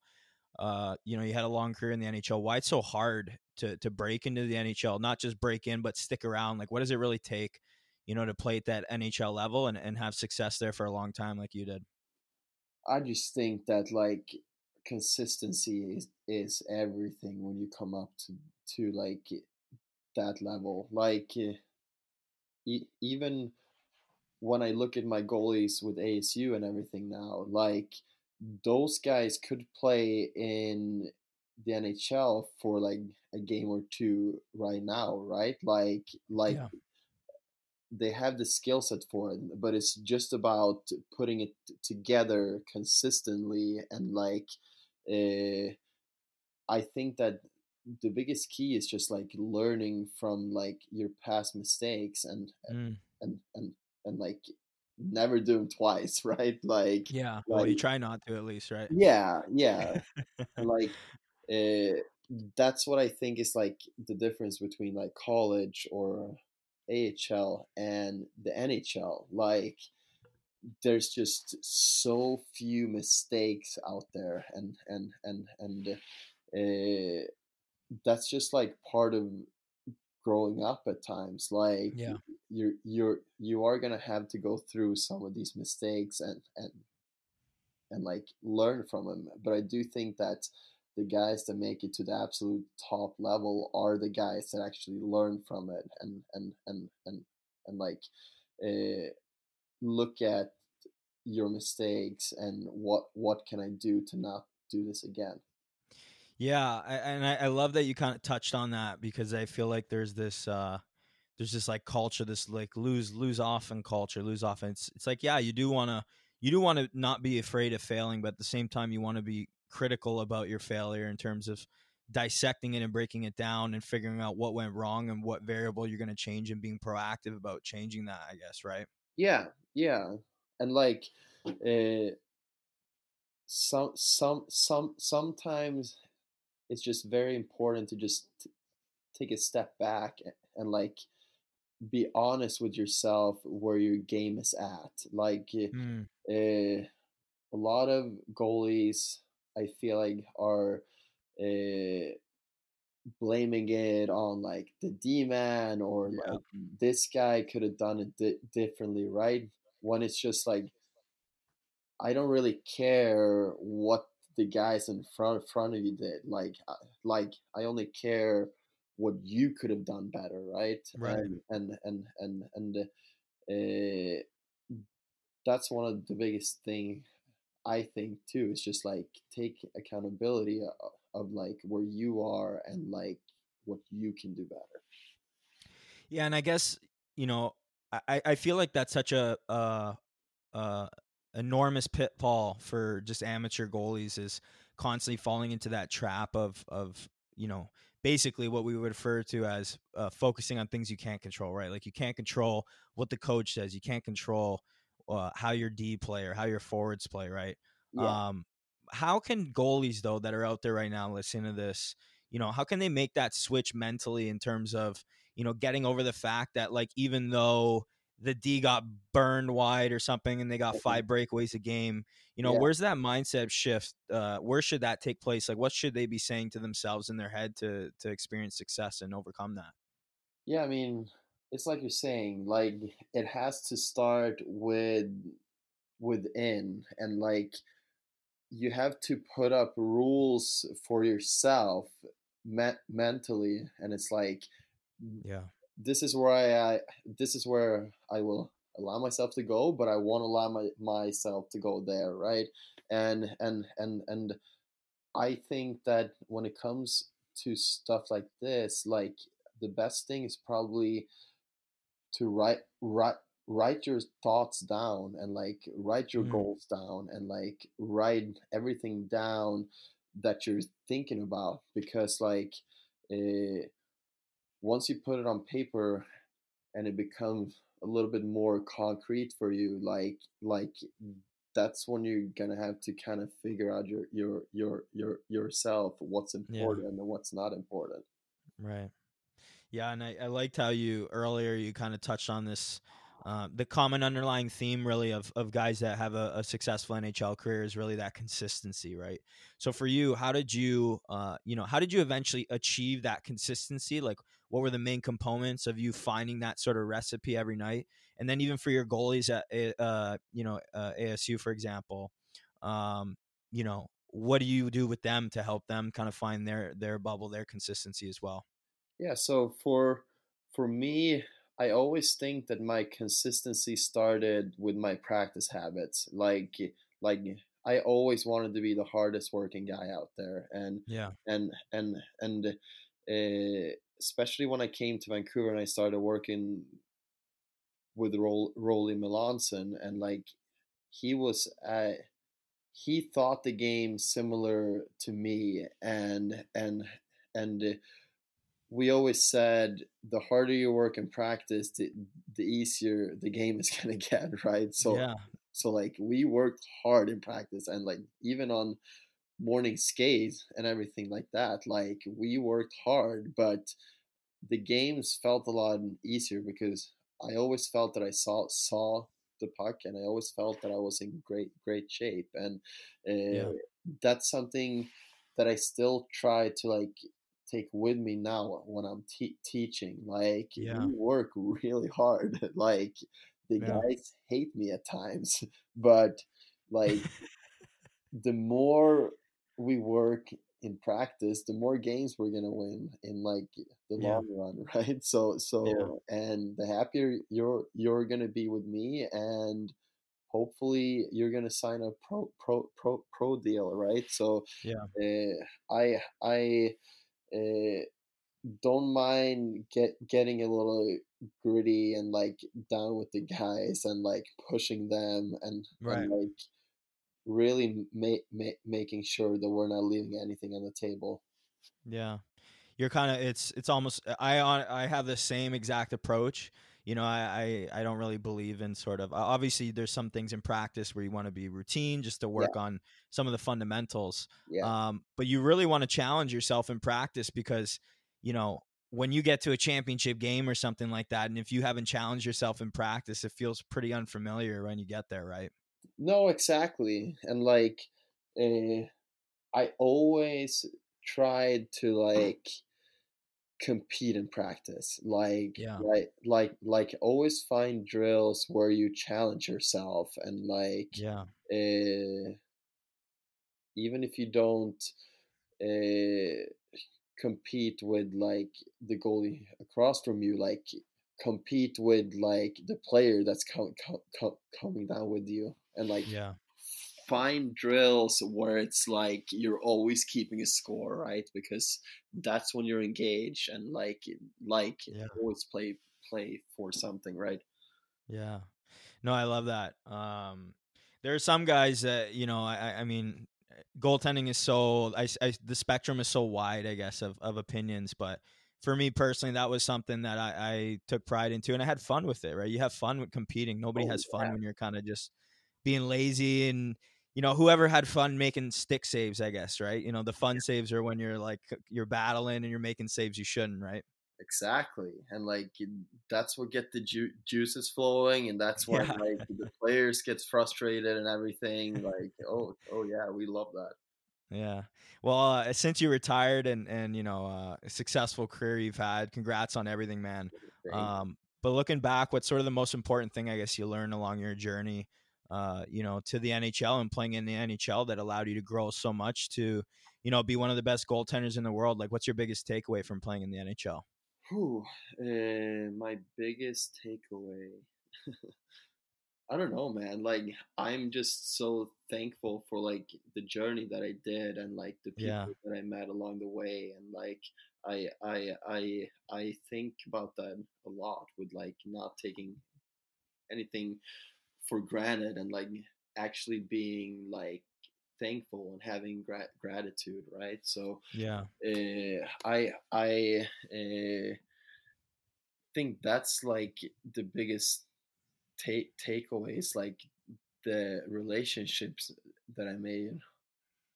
Uh, you know, you had a long career in the NHL. Why it's so hard to to break into the NHL? Not just break in, but stick around. Like, what does it really take? You know, to play at that NHL level and and have success there for a long time, like you did. I just think that like consistency is, is everything when you come up to to like that level like eh, e- even when i look at my goalies with asu and everything now like those guys could play in the nhl for like a game or two right now right like like yeah. They have the skill set for it but it's just about putting it together consistently and like uh, I think that the biggest key is just like learning from like your past mistakes and mm. and and and like never do them twice, right? Like yeah, well, you try not to at least, right? Yeah, yeah. like uh, that's what I think is like the difference between like college or AHL and the NHL. Like there's just so few mistakes out there and and and and uh, that's just like part of growing up at times like yeah you're you're you are gonna have to go through some of these mistakes and and and like learn from them but i do think that the guys that make it to the absolute top level are the guys that actually learn from it and and and and, and like uh, look at your mistakes and what what can I do to not do this again. Yeah, and I, I, love that you kind of touched on that because I feel like there's this uh, there's this like culture, this like lose lose often culture, lose often. It's it's like yeah, you do want to you do want to not be afraid of failing, but at the same time you want to be critical about your failure in terms of dissecting it and breaking it down and figuring out what went wrong and what variable you're going to change and being proactive about changing that. I guess right. Yeah, yeah, and like uh, some some some sometimes it's just very important to just t- take a step back and like be honest with yourself where your game is at like mm. uh, a lot of goalies i feel like are uh, blaming it on like the D man or yeah. like this guy could have done it di- differently, right? when it's just like I don't really care what the guys in front front of you did. Like uh, like I only care what you could have done better, right? Right. And and and and, and uh, that's one of the biggest thing I think too. Is just like take accountability of, of like where you are and like what you can do better. Yeah, and I guess you know I, I feel like that's such a uh, uh, enormous pitfall for just amateur goalies is constantly falling into that trap of of you know basically what we would refer to as uh, focusing on things you can't control right like you can't control what the coach says you can't control uh, how your d play or how your forwards play right yeah. um how can goalies though that are out there right now listening to this you know how can they make that switch mentally in terms of you know, getting over the fact that like even though the D got burned wide or something and they got five breakaways a game, you know, yeah. where's that mindset shift? Uh, where should that take place? Like what should they be saying to themselves in their head to to experience success and overcome that? Yeah, I mean, it's like you're saying, like it has to start with within and like you have to put up rules for yourself me- mentally and it's like yeah this is where I, I this is where I will allow myself to go, but I won't allow my, myself to go there, right? And and and and I think that when it comes to stuff like this, like the best thing is probably to write write write your thoughts down and like write your mm. goals down and like write everything down that you're thinking about because like uh, once you put it on paper and it becomes a little bit more concrete for you like like that's when you're gonna have to kind of figure out your your your your yourself what's important yeah. and what's not important right yeah and I, I liked how you earlier you kind of touched on this uh, the common underlying theme really of, of guys that have a, a, successful NHL career is really that consistency, right? So for you, how did you, uh, you know, how did you eventually achieve that consistency? Like, what were the main components of you finding that sort of recipe every night? And then even for your goalies at, uh, you know, uh, ASU, for example, um, you know, what do you do with them to help them kind of find their their bubble, their consistency as well? Yeah. So for for me, I always think that my consistency started with my practice habits. Like like I always wanted to be the hardest working guy out there, and yeah, and and and uh, especially when I came to Vancouver and I started working with Rol- Rolly Melanson, and like he was, uh, he thought the game similar to me, and and and we always said the harder you work in practice, the, the easier the game is gonna get, right? So yeah. so like we worked hard in practice and like even on morning skates and everything like that, like we worked hard, but the games felt a lot easier because I always felt that I saw saw the puck and I always felt that I was in great great shape and uh, yeah. that's something that I still try to like take with me now when I'm te- teaching. Like yeah. we work really hard. like the yeah. guys hate me at times, but like the more we work in practice, the more games we're gonna win in like the yeah. long run, right? So so and the happier you're you're gonna be with me and hopefully you're gonna sign a pro pro pro pro deal, right? So yeah, uh, I I uh, don't mind get getting a little gritty and like down with the guys and like pushing them and, right. and like really ma- ma- making sure that we're not leaving anything on the table. Yeah, you're kind of it's it's almost I I have the same exact approach. You know, I, I, I don't really believe in sort of obviously there's some things in practice where you want to be routine just to work yeah. on some of the fundamentals. Yeah. Um, but you really want to challenge yourself in practice because you know when you get to a championship game or something like that, and if you haven't challenged yourself in practice, it feels pretty unfamiliar when you get there, right? No, exactly. And like, uh, I always tried to like compete in practice. Like, yeah. like, like, like, always find drills where you challenge yourself and like, yeah. Uh, even if you don't uh, compete with like the goalie across from you, like compete with like the player that's co- co- co- coming down with you and like yeah find drills where it's like you're always keeping a score right because that's when you're engaged and like like yeah. always play play for something right yeah no i love that um there are some guys that you know i i mean goaltending is so I, I the spectrum is so wide i guess of, of opinions but for me personally, that was something that I, I, took pride into, and I had fun with it. Right, you have fun with competing. Nobody oh, has fun yeah. when you're kind of just being lazy and you know whoever had fun making stick saves. I guess right. You know the fun saves are when you're like you're battling and you're making saves you shouldn't. Right. Exactly, and like that's what get the ju- juices flowing, and that's when yeah. like the players gets frustrated and everything. Like, oh, oh yeah, we love that. Yeah. Well, uh, since you retired and and you know uh, a successful career you've had, congrats on everything, man. Um, but looking back, what's sort of the most important thing I guess you learned along your journey, uh, you know, to the NHL and playing in the NHL that allowed you to grow so much to, you know, be one of the best goaltenders in the world? Like, what's your biggest takeaway from playing in the NHL? Whew, uh, my biggest takeaway. I don't know, man. Like I'm just so thankful for like the journey that I did and like the people yeah. that I met along the way and like I I I I think about that a lot with like not taking anything for granted and like actually being like thankful and having gra- gratitude, right? So yeah, uh, I I uh, think that's like the biggest take takeaways like the relationships that I made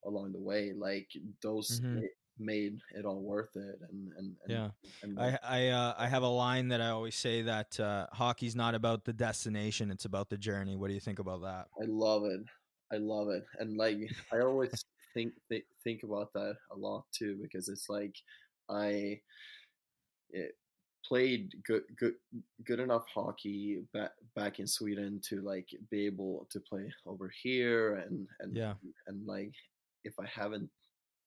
along the way, like those Mhm. Ma- made it all worth it. And and, and Yeah. and I I uh, I have a line that I always say that uh, hockey's not about the destination; it's about the journey. What do you think about that? I love it. I love it. And like I always think th- think about that a lot too because it's like I it played good good good enough hockey back back in Sweden to like be able to play over here and and Yeah. and like if I haven't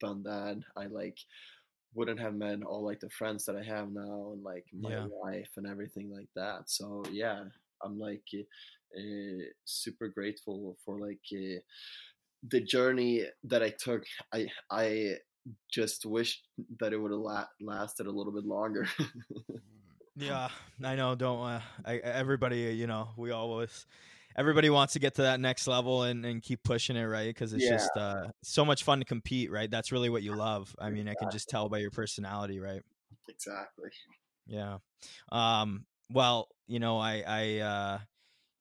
done that I like wouldn't have met all like the friends that I have now and like my Yeah. wife and everything like that. So yeah, I'm like uh, super grateful for like uh, the journey that I took. I I just wish that it would have la- lasted a little bit longer. Yeah, I know. Don't uh, I, everybody? You know, we always everybody wants to get to that next level and, and keep pushing it, right? Because it's Yeah. just uh, so much fun to compete, right? That's really what you love. I mean, I can just tell by your personality, right? exactly. Yeah. Um, well, you know, I, I, uh,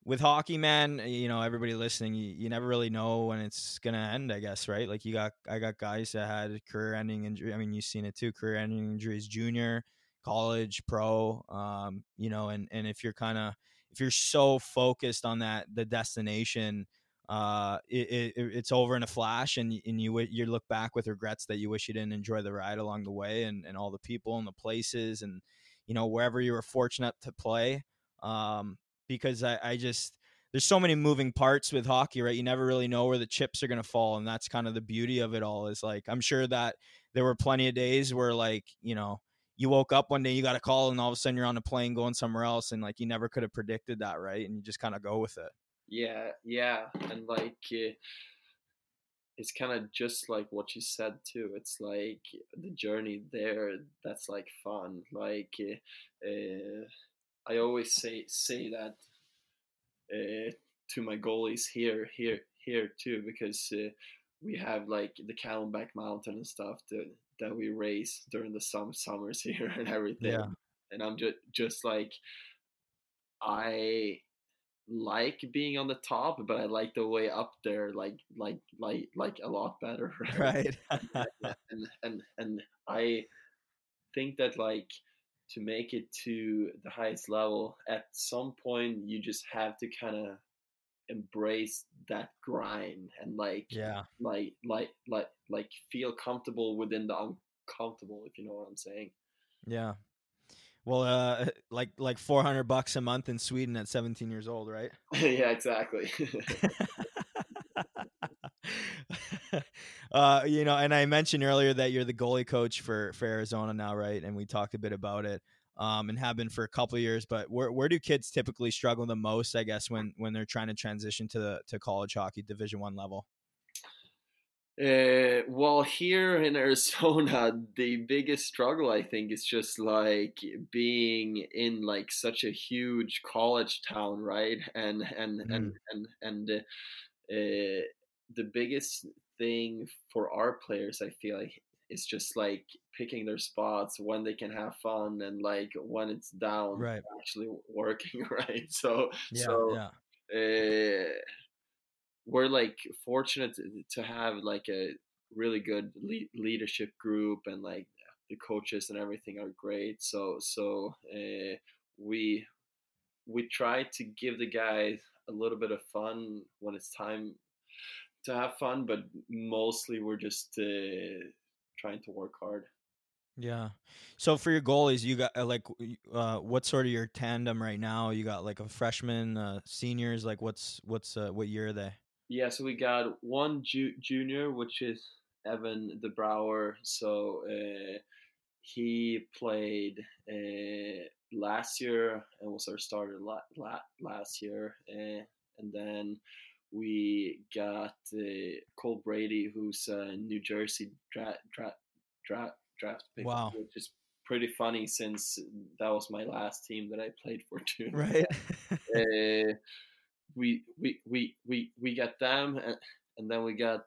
with hockey, man, you know, everybody listening, you, you never really know when it's going to end, I guess, right? Like you got, I got guys that had career ending injury. I mean, you've seen it too, career ending injuries, junior, college, pro, um, you know, and, and if you're kind of, if you're so focused on that, the destination, uh, it, it, it's over in a flash and, and you, you look back with regrets that you wish you didn't enjoy the ride along the way and, and all the people and the places and, you know, wherever you were fortunate to play. Um, because I, I just, there's so many moving parts with hockey, right? You never really know where the chips are going to fall. And that's kind of the beauty of it all is like, I'm sure that there were plenty of days where like, you know, you woke up one day, you got a call and all of a sudden you're on a plane going somewhere else. And like, you never could have predicted that. Right. And you just kind of go with it. Yeah, yeah, and like it's kind of just like what you said too. It's like the journey there that's like fun. Like uh, I always say say that uh, to my goalies here here here too because we have like the Camelback Mountain and stuff that that we race during the sum- summers here and everything. Yeah. And I'm just just like I like being on the top, but I like the way up there, like like like like a lot better. Right. and and and I think that like to make it to the highest level, at some point you just have to kind of embrace that grind and like yeah. like like like like feel comfortable within the uncomfortable, if you know what I'm saying. Yeah. Well, uh, like, like 400 bucks a month in Sweden at 17 years old, right? yeah, exactly. uh, you know, and I mentioned earlier that you're the goalie coach for for Arizona now, right? And we talked a bit about it, um, and have been for a couple of years. But where where do kids typically struggle the most? I guess when when they're trying to transition to the to college hockey, Division One level. Uh, well, here in Arizona, the biggest struggle I think is just like being in like such a huge college town, right? And and and and and uh, uh, the biggest thing for our players, I feel like, is just like picking their spots when they can have fun and like when it's down, Right. actually working, right? So Yeah, so yeah, uh, we're like fortunate to- to have like a really good le- leadership group and like the coaches and everything are great so so uh, we we try to give the guys a little bit of fun when it's time to have fun but mostly we're just uh, trying to work hard yeah. So for your goalies, you got uh, like, uh, what sort of your tandem right now? You got like a freshman, uh, seniors. Like, what's what's uh, what year are they? Yeah, so we got one ju- junior, which is Evan DeBrouwer. So uh, he played uh, last year and was our starter la- la- last year, uh, and then we got uh, Cole Brady, who's a New Jersey draft dra- dra- draft pick, Wow. which is pretty funny since that was my last team that I played for too Right. uh, we we we we we got them, and, and then we got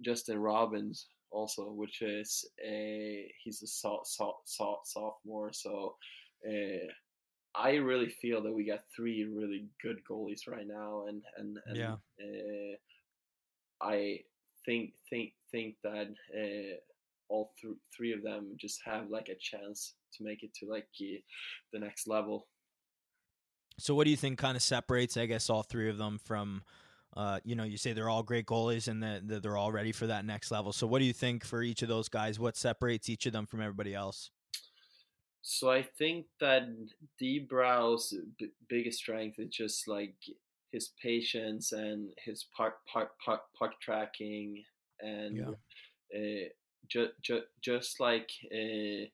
Justin Robbins also, which is a he's a so, so, so, sophomore, so uh, I really feel that we got three really good goalies right now, and and, and Yeah. uh, I think think think that uh, all th- three of them just have like a chance to make it to like the next level. So what do you think kind of separates, I guess, all three of them from, uh, you know, you say they're all great goalies and that that they're all ready for that next level. So what do you think for each of those guys? What separates each of them from everybody else? So I think that D Brow's b- biggest strength is just like his patience and his puck puck puck, puck tracking and Yeah. uh, ju- ju- just like uh,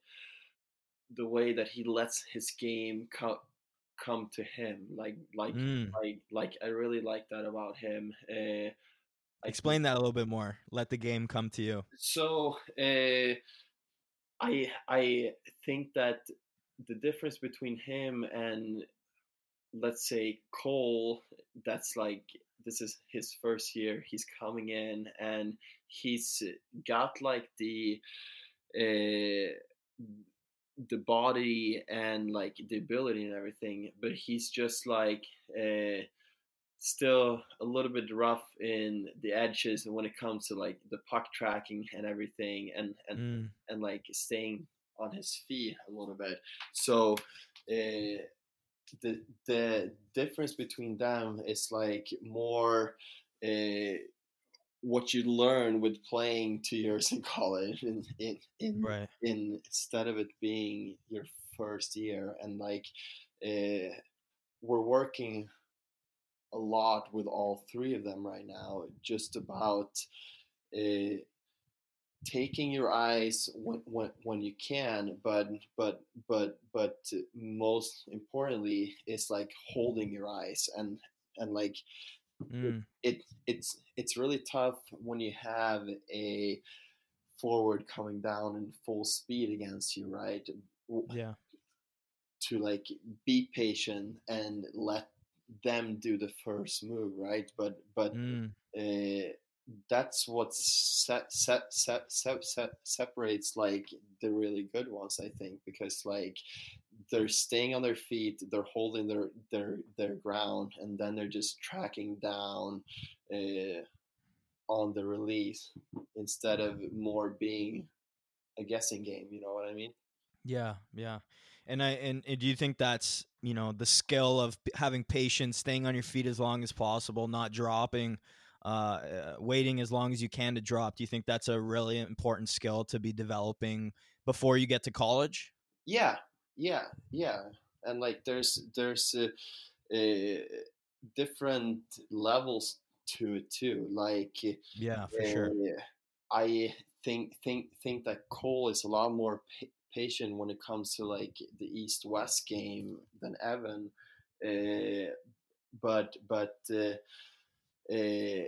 the way that he lets his game co- come to him like like Mm. like like I really like that about him. Uh, I Explain that a little bit more. Let the game come to you. so uh, I I think that the difference between him and let's say Cole, that's like this is his first year. He's coming in and he's got like the uh, the body and like the ability and everything, but he's just like uh, still a little bit rough in the edges when it comes to like the puck tracking and everything and and, Mm. and like staying on his feet a little bit so uh, the the difference between them is like more uh, what you learn with playing two years in college in in, in Right. in instead of it being your first year and like uh, we're working a lot with all three of them right now just about uh, taking your eyes when, when, when you can but but but but most importantly it's like holding your eyes and and like Mm. it it's it's really tough when you have a forward coming down in full speed against you right Yeah. to like be patient and let them do the first move right but but Mm. uh, that's what set, set, set, set, set, separates like the really good ones i think because like they're staying on their feet they're holding their their their ground and then they're just tracking down uh, on the release instead of more being a guessing game you know what i mean Yeah, yeah. And I and, and do you think that's you know the skill of having patience, staying on your feet as long as possible, not dropping, uh, uh, waiting as long as you can to drop? Do you think that's a really important skill to be developing before you get to college? yeah yeah yeah and like there's there's uh, uh, different levels to it too like Yeah, for sure. uh, i think think think that cole is a lot more patient when it comes to like the east west game than evan uh, but but uh, uh,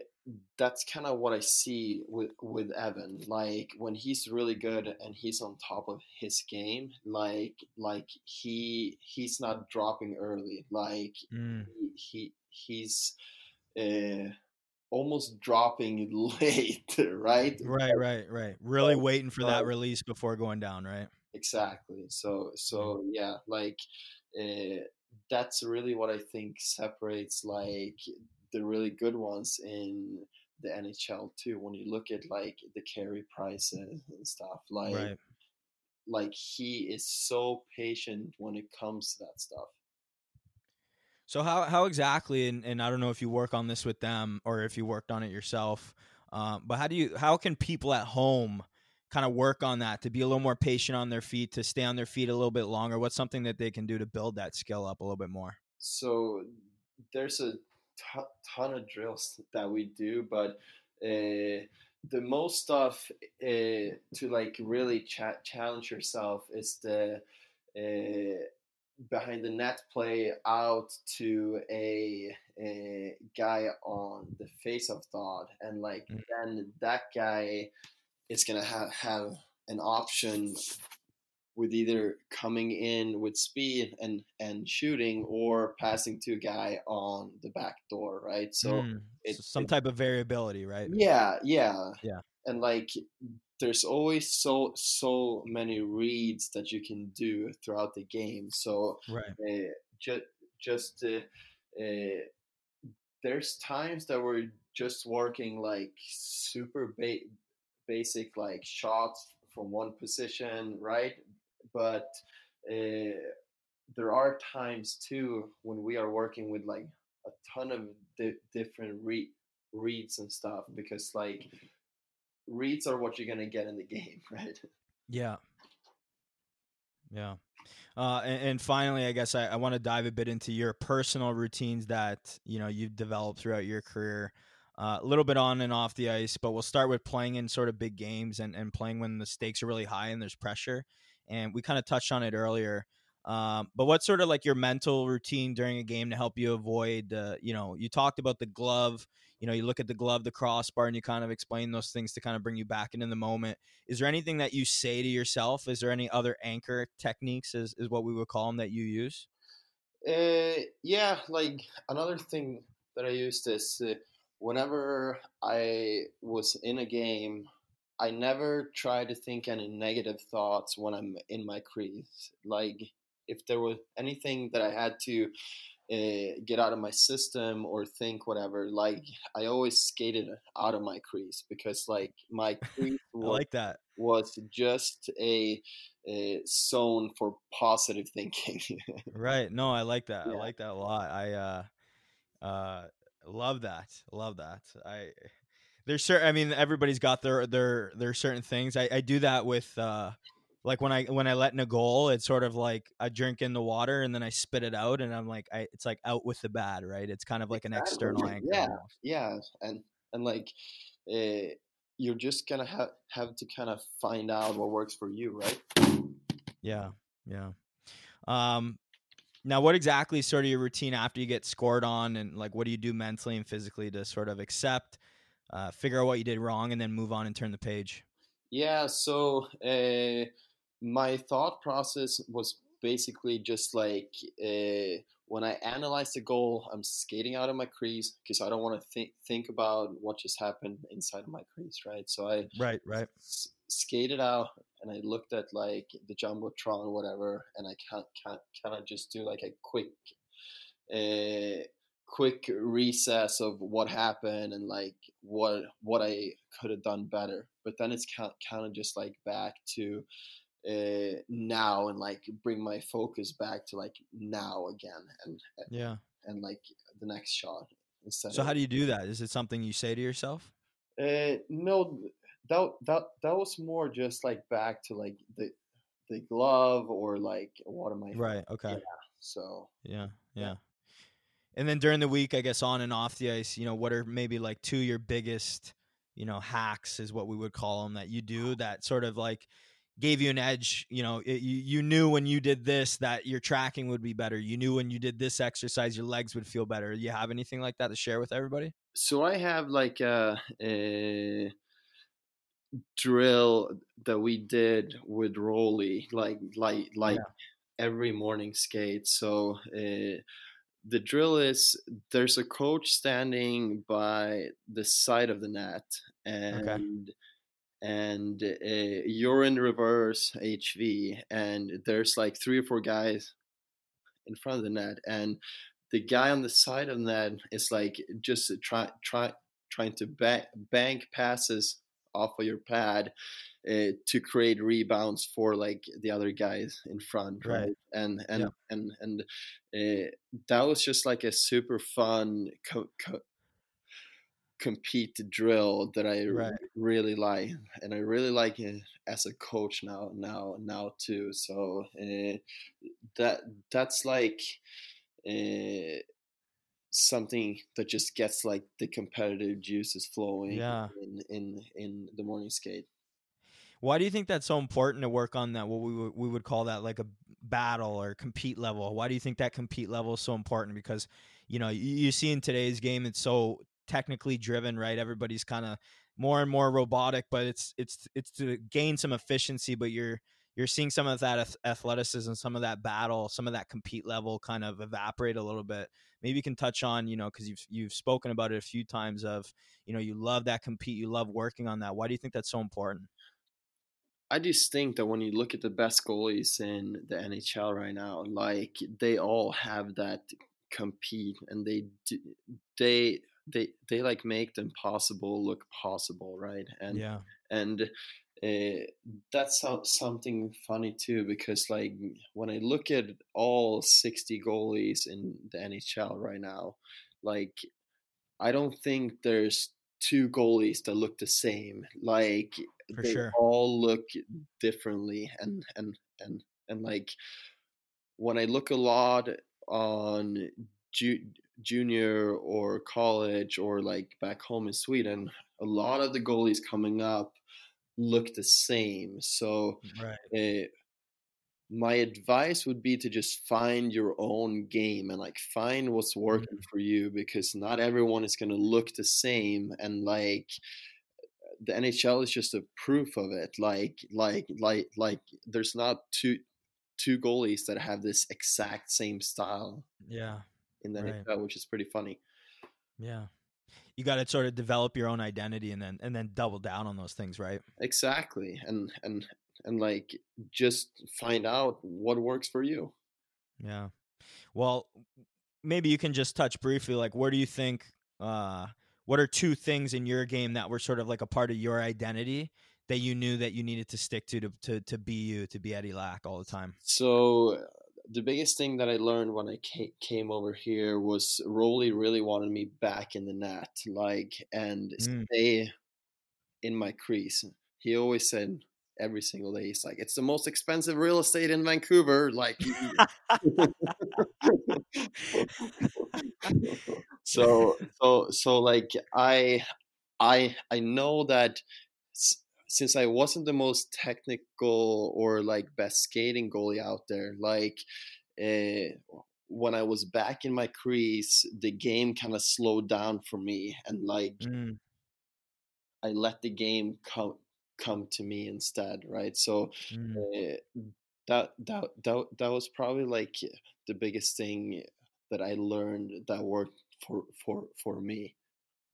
that's kind of what I see with with Evan. Like when he's really good and he's on top of his game, like like he he's not dropping early. Like Mm. he, he he's uh, almost dropping late, right? Right, right, right. Really But- waiting for that release before going down, right? Exactly. So so yeah, like uh, that's really what I think separates like the really good ones in the NHL too. When you look at like the Carey Prices and stuff, like right. like he is so patient when it comes to that stuff. So how how exactly, and, and I don't know if you work on this with them or if you worked on it yourself, um, but how do you how can people at home kind of work on that to be a little more patient on their feet, to stay on their feet a little bit longer? What's something that they can do to build that skill up a little bit more? So there's a t- ton of drills that we do, but uh, the most stuff uh, to like really cha- challenge yourself is the uh, behind the net play out to a, a guy on the faceoff dot, and like Mm. then that guy is gonna have have an option with either coming in with speed and and shooting or passing to a guy on the back door right so Mm, it- so some it- type of variability, right? yeah yeah Yeah. and like there's always so so many reads that you can do throughout the game. So right. uh, just just uh, uh, there's times that we're just working like super ba- basic like shots from one position, right? But uh, there are times too when we are working with like a ton of di- different re- reads and stuff because like reads are what you're gonna get in the game, right? Yeah. Yeah. Uh, and, and, finally, I guess I, I want to dive a bit into your personal routines that you know you've developed throughout your career. Uh, a little bit on and off the ice, but we'll start with playing in sort of big games and, and playing when the stakes are really high and there's pressure. And we kind of touched on it earlier. Um, but what's sort of like your mental routine during a game to help you avoid, uh, you know, you talked about the glove, you know, you look at the glove, the crossbar, and you kind of explain those things to kind of bring you back into the moment. Is there anything that you say to yourself? Is there any other anchor techniques, is, is what we would call them, that you use? Uh, yeah, like another thing that I used is uh, whenever I was in a game, I never try to think any negative thoughts when I'm in my crease. Like if there was anything that I had to uh, get out of my system or think whatever, like I always skated out of my crease because like my crease was, like that was just a, a zone for positive thinking. right. No, I like that. Yeah. I like that a lot. I uh, uh, love that. Love that. I there's certain. I mean, everybody's got their their their certain things. I, I do that with uh like when I when I let in a goal, it's sort of like I drink in the water and then I spit it out, and I'm like, I it's like out with the bad, right? It's kind of like an external anchor. Yeah, yeah, and and like uh, you're just gonna have have to kind of find out what works for you, right? Yeah, yeah. Um, now, what exactly is sort of your routine after you get scored on, and like what do you do mentally and physically to sort of accept, uh, figure out what you did wrong, and then move on and turn the page? Yeah, so. Uh, my thought process was basically just like uh, when I analyze the goal, I'm skating out of my crease because I don't want to think think about what just happened inside of my crease, right? So I right right skated out and I looked at like the jumbotron or whatever, and I can't can't can I just do like a quick. Uh, quick recess of what happened and like what what I could have done better. But then it's kind kind of just like back to uh, now and like bring my focus back to like now again and yeah. and like the next shot instead so of, how do you do that? Is it something you say to yourself? Uh no that that that was more just like back to like the the glove or like what am i right okay. Yeah, so yeah yeah. and then during the week i guess on and off the ice you know what are maybe like two your biggest you know hacks is what we would call them that you do that sort of like gave you an edge you know it, you, you knew when you did this that your tracking would be better you knew when you did this exercise your legs would feel better. You have anything like that to share with everybody? So i have like a, a drill that we did with rolly like like like yeah. every morning skate so uh, the drill is there's a coach standing by the side of the net and okay and uh, you're in reverse HV, and there's like three or four guys in front of the net, and the guy on the side of the net is like just try try trying to ba- bank passes off of your pad uh, to create rebounds for like the other guys in front right, right? and and, yeah. and and uh, that was just like a super fun co- co- compete drill that I right. really like, and I really like it as a coach now, now, now too. So uh, that that's like uh, something that just gets like the competitive juices flowing yeah. in, in in the morning skate. Why do you think that's so important to work on that? What we would, we would call that like a battle or compete level. Why do you think that compete level is so important? Because you know you, you see in today's game, it's so technically driven, right? Everybody's kind of more and more robotic, but it's it's it's to gain some efficiency, but you're you're seeing some of that athleticism, some of that battle, some of that compete level kind of evaporate a little bit. Maybe you can touch on, you know, because you've you've spoken about it a few times of, you know, you love that compete, you love working on that. Why do you think that's so important? I just think that when you look at the best goalies in the NHL right now, like they all have that compete and they they they they like make the impossible look possible, right? And yeah, and uh, that's something funny too because like when I look at all 60 goalies in the NHL right now, like I don't think there's two goalies that look the same. Like For they sure. all look differently, and and and and like when I look a lot on ju- junior or college or like back home in Sweden, a lot of the goalies coming up look the same. So right. uh, my advice would be to just find your own game and like find what's working Mm. for you because not everyone is going to look the same and like the NHL is just a proof of it like like like like there's not two two goalies that have this exact same style Yeah. in the Right. NHL which is pretty funny Yeah. You got to sort of develop your own identity and then and then double down on those things, right? exactly and and and like just find out what works for you Yeah. Well, maybe you can just touch briefly like where do you think uh what are two things in your game that were sort of like a part of your identity that you knew that you needed to stick to to to, to be you, to be Eddie Lack all the time? So the biggest thing that I learned when I came over here was Rollie really wanted me back in the net, like and Mm. stay in my crease. He always said every single day, he's like, "It's the most expensive real estate in Vancouver." Like, so so so like I I I know that since I wasn't the most technical or like best skating goalie out there, like uh, when I was back in my crease, the game kind of slowed down for me, and like Mm, I let the game come come to me instead, right? So mm. uh, that that that that was probably like the biggest thing that I learned that worked for for for me.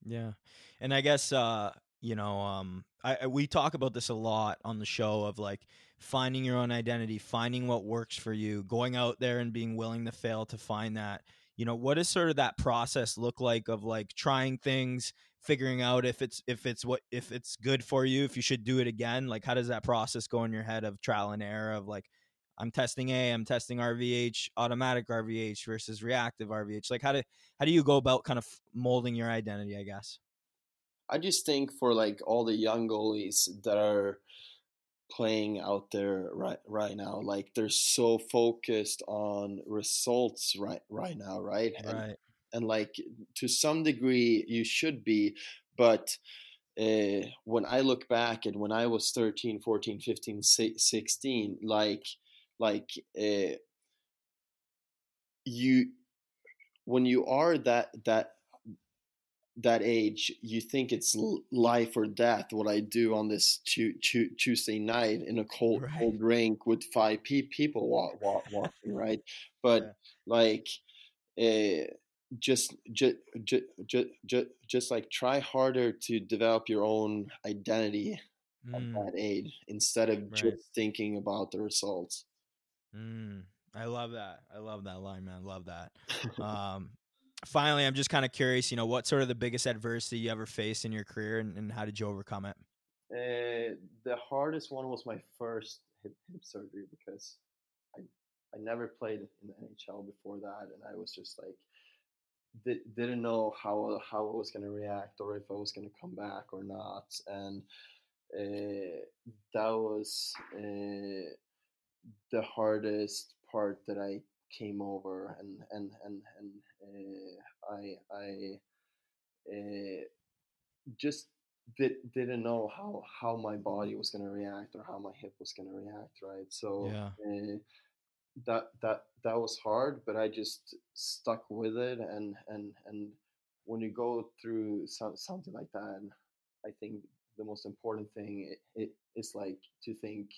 Yeah. And I guess uh, you know, um I, we talk about this a lot on the show of like finding your own identity, finding what works for you, going out there and being willing to fail to find that. You know, what does sort of that process look like of like trying things, figuring out if it's if it's what if it's good for you, if you should do it again? Like how does that process go in your head of trial and error of like I'm testing A, I'm testing RVH, automatic RVH versus reactive RVH. Like how do how do you go about kind of molding your identity, I guess? I just think for like all the young goalies that are playing out there right right now, like they're so focused on results right right now, right? And Right. and like to some degree you should be, but uh, when I look back and when I was 13, 14, 15, 16, like like uh, you when you are that that that age, you think it's life or death. What I do on this tu- tu- Tuesday night in a cold Right. cold rink with five pe- people wa- wa- walking, right? But Yeah. like, uh, just just just just just like try harder to develop your own identity at Mm, that age instead of Right. just thinking about the results. mm. I love that. I love that line, man. Love that. Um, finally, I'm just kind of curious. You know, what sort of the biggest adversity you ever faced in your career, and, and how did you overcome it? Uh, the hardest one was my first hip, hip surgery because I I never played in the NHL before that, and I was just like di- didn't know how how I was gonna react or if I was gonna come back or not, and uh, that was uh, the hardest part that I came over, and and and and uh, I I uh, just did, didn't know how how my body was going to react or how my hip was going to react right so Yeah. uh, that that that was hard but i just stuck with it and and and when you go through some, something like that i think the most important thing i it is like to think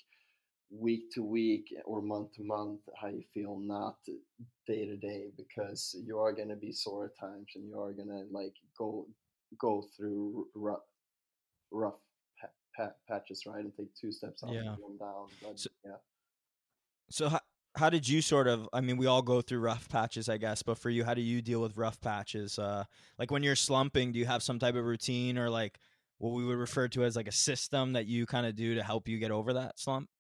week to week or month to month how you feel not day to day because you are going to be sore at times and you are going to like go go through rough rough pa- pat- patches right and take two steps up Yeah. and one down. But, So- yeah. So how, how did you sort of? I mean, we all go through rough patches, I guess. But for you, how do you deal with rough patches? Uh, like when you're slumping, do you have some type of routine or like what we would refer to as like a system that you kind of do to help you get over that slump?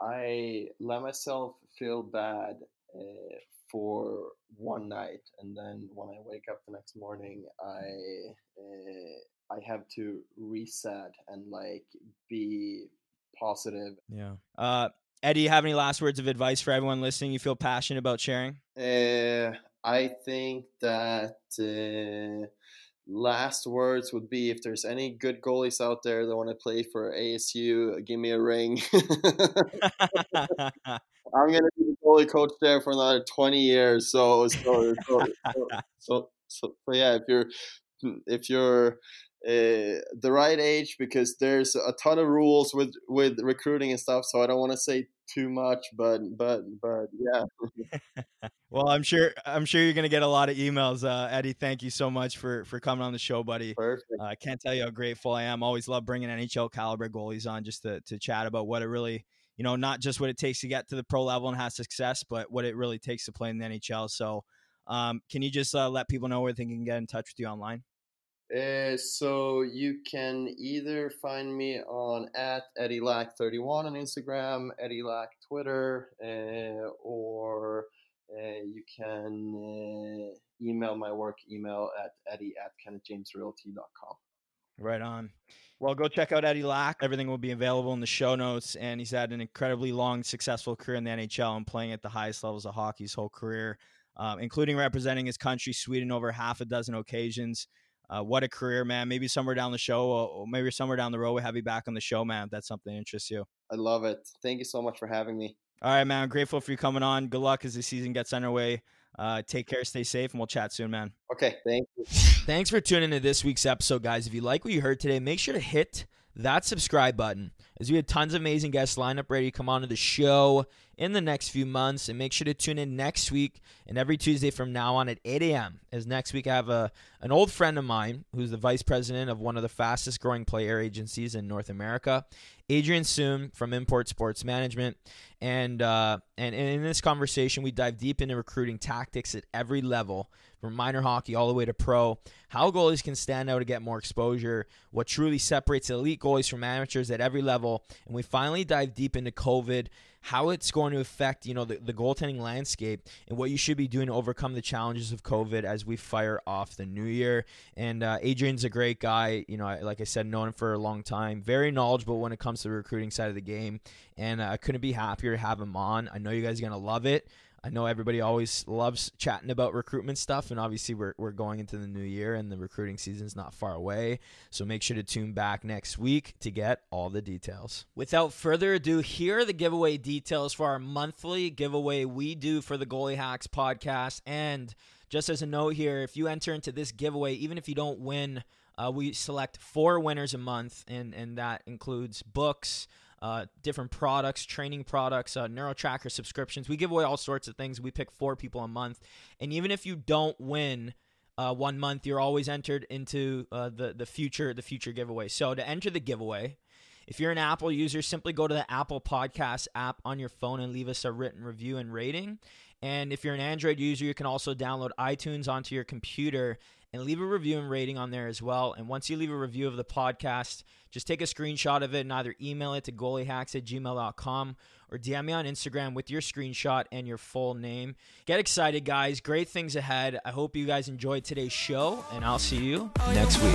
I let myself feel bad uh, for one night, and then when I wake up the next morning, I uh, I have to reset and like be positive. Yeah. Uh, Eddie, you have any last words of advice for everyone listening? You feel passionate about sharing? Uh, I think that uh, last words would be if there's any good goalies out there that want to play for ASU, give me a ring. I'm gonna be the goalie coach there for another 20 years. So so so so, so, so, so yeah, if you're if you're uh, the right age, because there's a ton of rules with with recruiting and stuff. So I don't want to say too much, but but but yeah. well, I'm sure I'm sure you're gonna get a lot of emails, uh, Eddie. Thank you so much for for coming on the show, buddy. Perfect. Uh, I can't tell you how grateful I am. Always love bringing NHL caliber goalies on just to to chat about what it really, you know, not just what it takes to get to the pro level and have success, but what it really takes to play in the NHL. So, um, can you just uh, let people know where they can get in touch with you online? Uh, so you can either find me on at Eddie Lack 31 on Instagram, Eddie Lack Twitter, uh, or uh, you can email my work email at eddie at kennethjamesrealty.com. Right on. Well, go check out Eddie Lack. Everything will be available in the show notes. And he's had an incredibly long, successful career in the NHL and playing at the highest levels of hockey his whole career, um, including representing his country, Sweden, over half a dozen occasions. Uh, what a career, man. Maybe somewhere down the show, or maybe somewhere down the road, we'll have you back on the show, man. If that's something that interests you. I love it. Thank you so much for having me. All right, man. I'm grateful for you coming on. Good luck as the season gets underway. Uh, take care, stay safe, and we'll chat soon, man. Okay, thank you. Thanks for tuning into this week's episode, guys. If you like what you heard today, make sure to hit that subscribe button as we have tons of amazing guests lined up ready to come onto the show in the next few months. And make sure to tune in next week and every Tuesday from now on at 8 a.m. As next week, I have a an old friend of mine who's the vice president of one of the fastest growing player agencies in North America, Adrian Soon from Import Sports Management. And, uh, and and in this conversation, we dive deep into recruiting tactics at every level, from minor hockey all the way to pro, how goalies can stand out to get more exposure, what truly separates elite goalies from amateurs at every level, and we finally dive deep into COVID, how it's going to affect you know the, the goaltending landscape, and what you should be doing to overcome the challenges of COVID as we fire off the new year. And uh, Adrian's a great guy, you know, like I said, known him for a long time, very knowledgeable when it comes to the recruiting side of the game, and uh, I couldn't be happier to have him on. I know you guys are gonna love it. I know everybody always loves chatting about recruitment stuff, and obviously we're, we're going into the new year and the recruiting season's not far away. So make sure to tune back next week to get all the details. Without further ado, here are the giveaway details for our monthly giveaway we do for the Goalie Hacks podcast. And just as a note here, if you enter into this giveaway, even if you don't win, uh, we select four winners a month, and, and that includes books uh, different products, training products, uh, NeuroTracker subscriptions. We give away all sorts of things. We pick four people a month, and even if you don't win uh, one month, you're always entered into uh, the the future the future giveaway. So to enter the giveaway. If you're an Apple user, simply go to the Apple Podcast app on your phone and leave us a written review and rating. And if you're an Android user, you can also download iTunes onto your computer and leave a review and rating on there as well. And once you leave a review of the podcast, just take a screenshot of it and either email it to goaliehacks at gmail.com or DM me on Instagram with your screenshot and your full name. Get excited, guys. Great things ahead. I hope you guys enjoyed today's show, and I'll see you next week.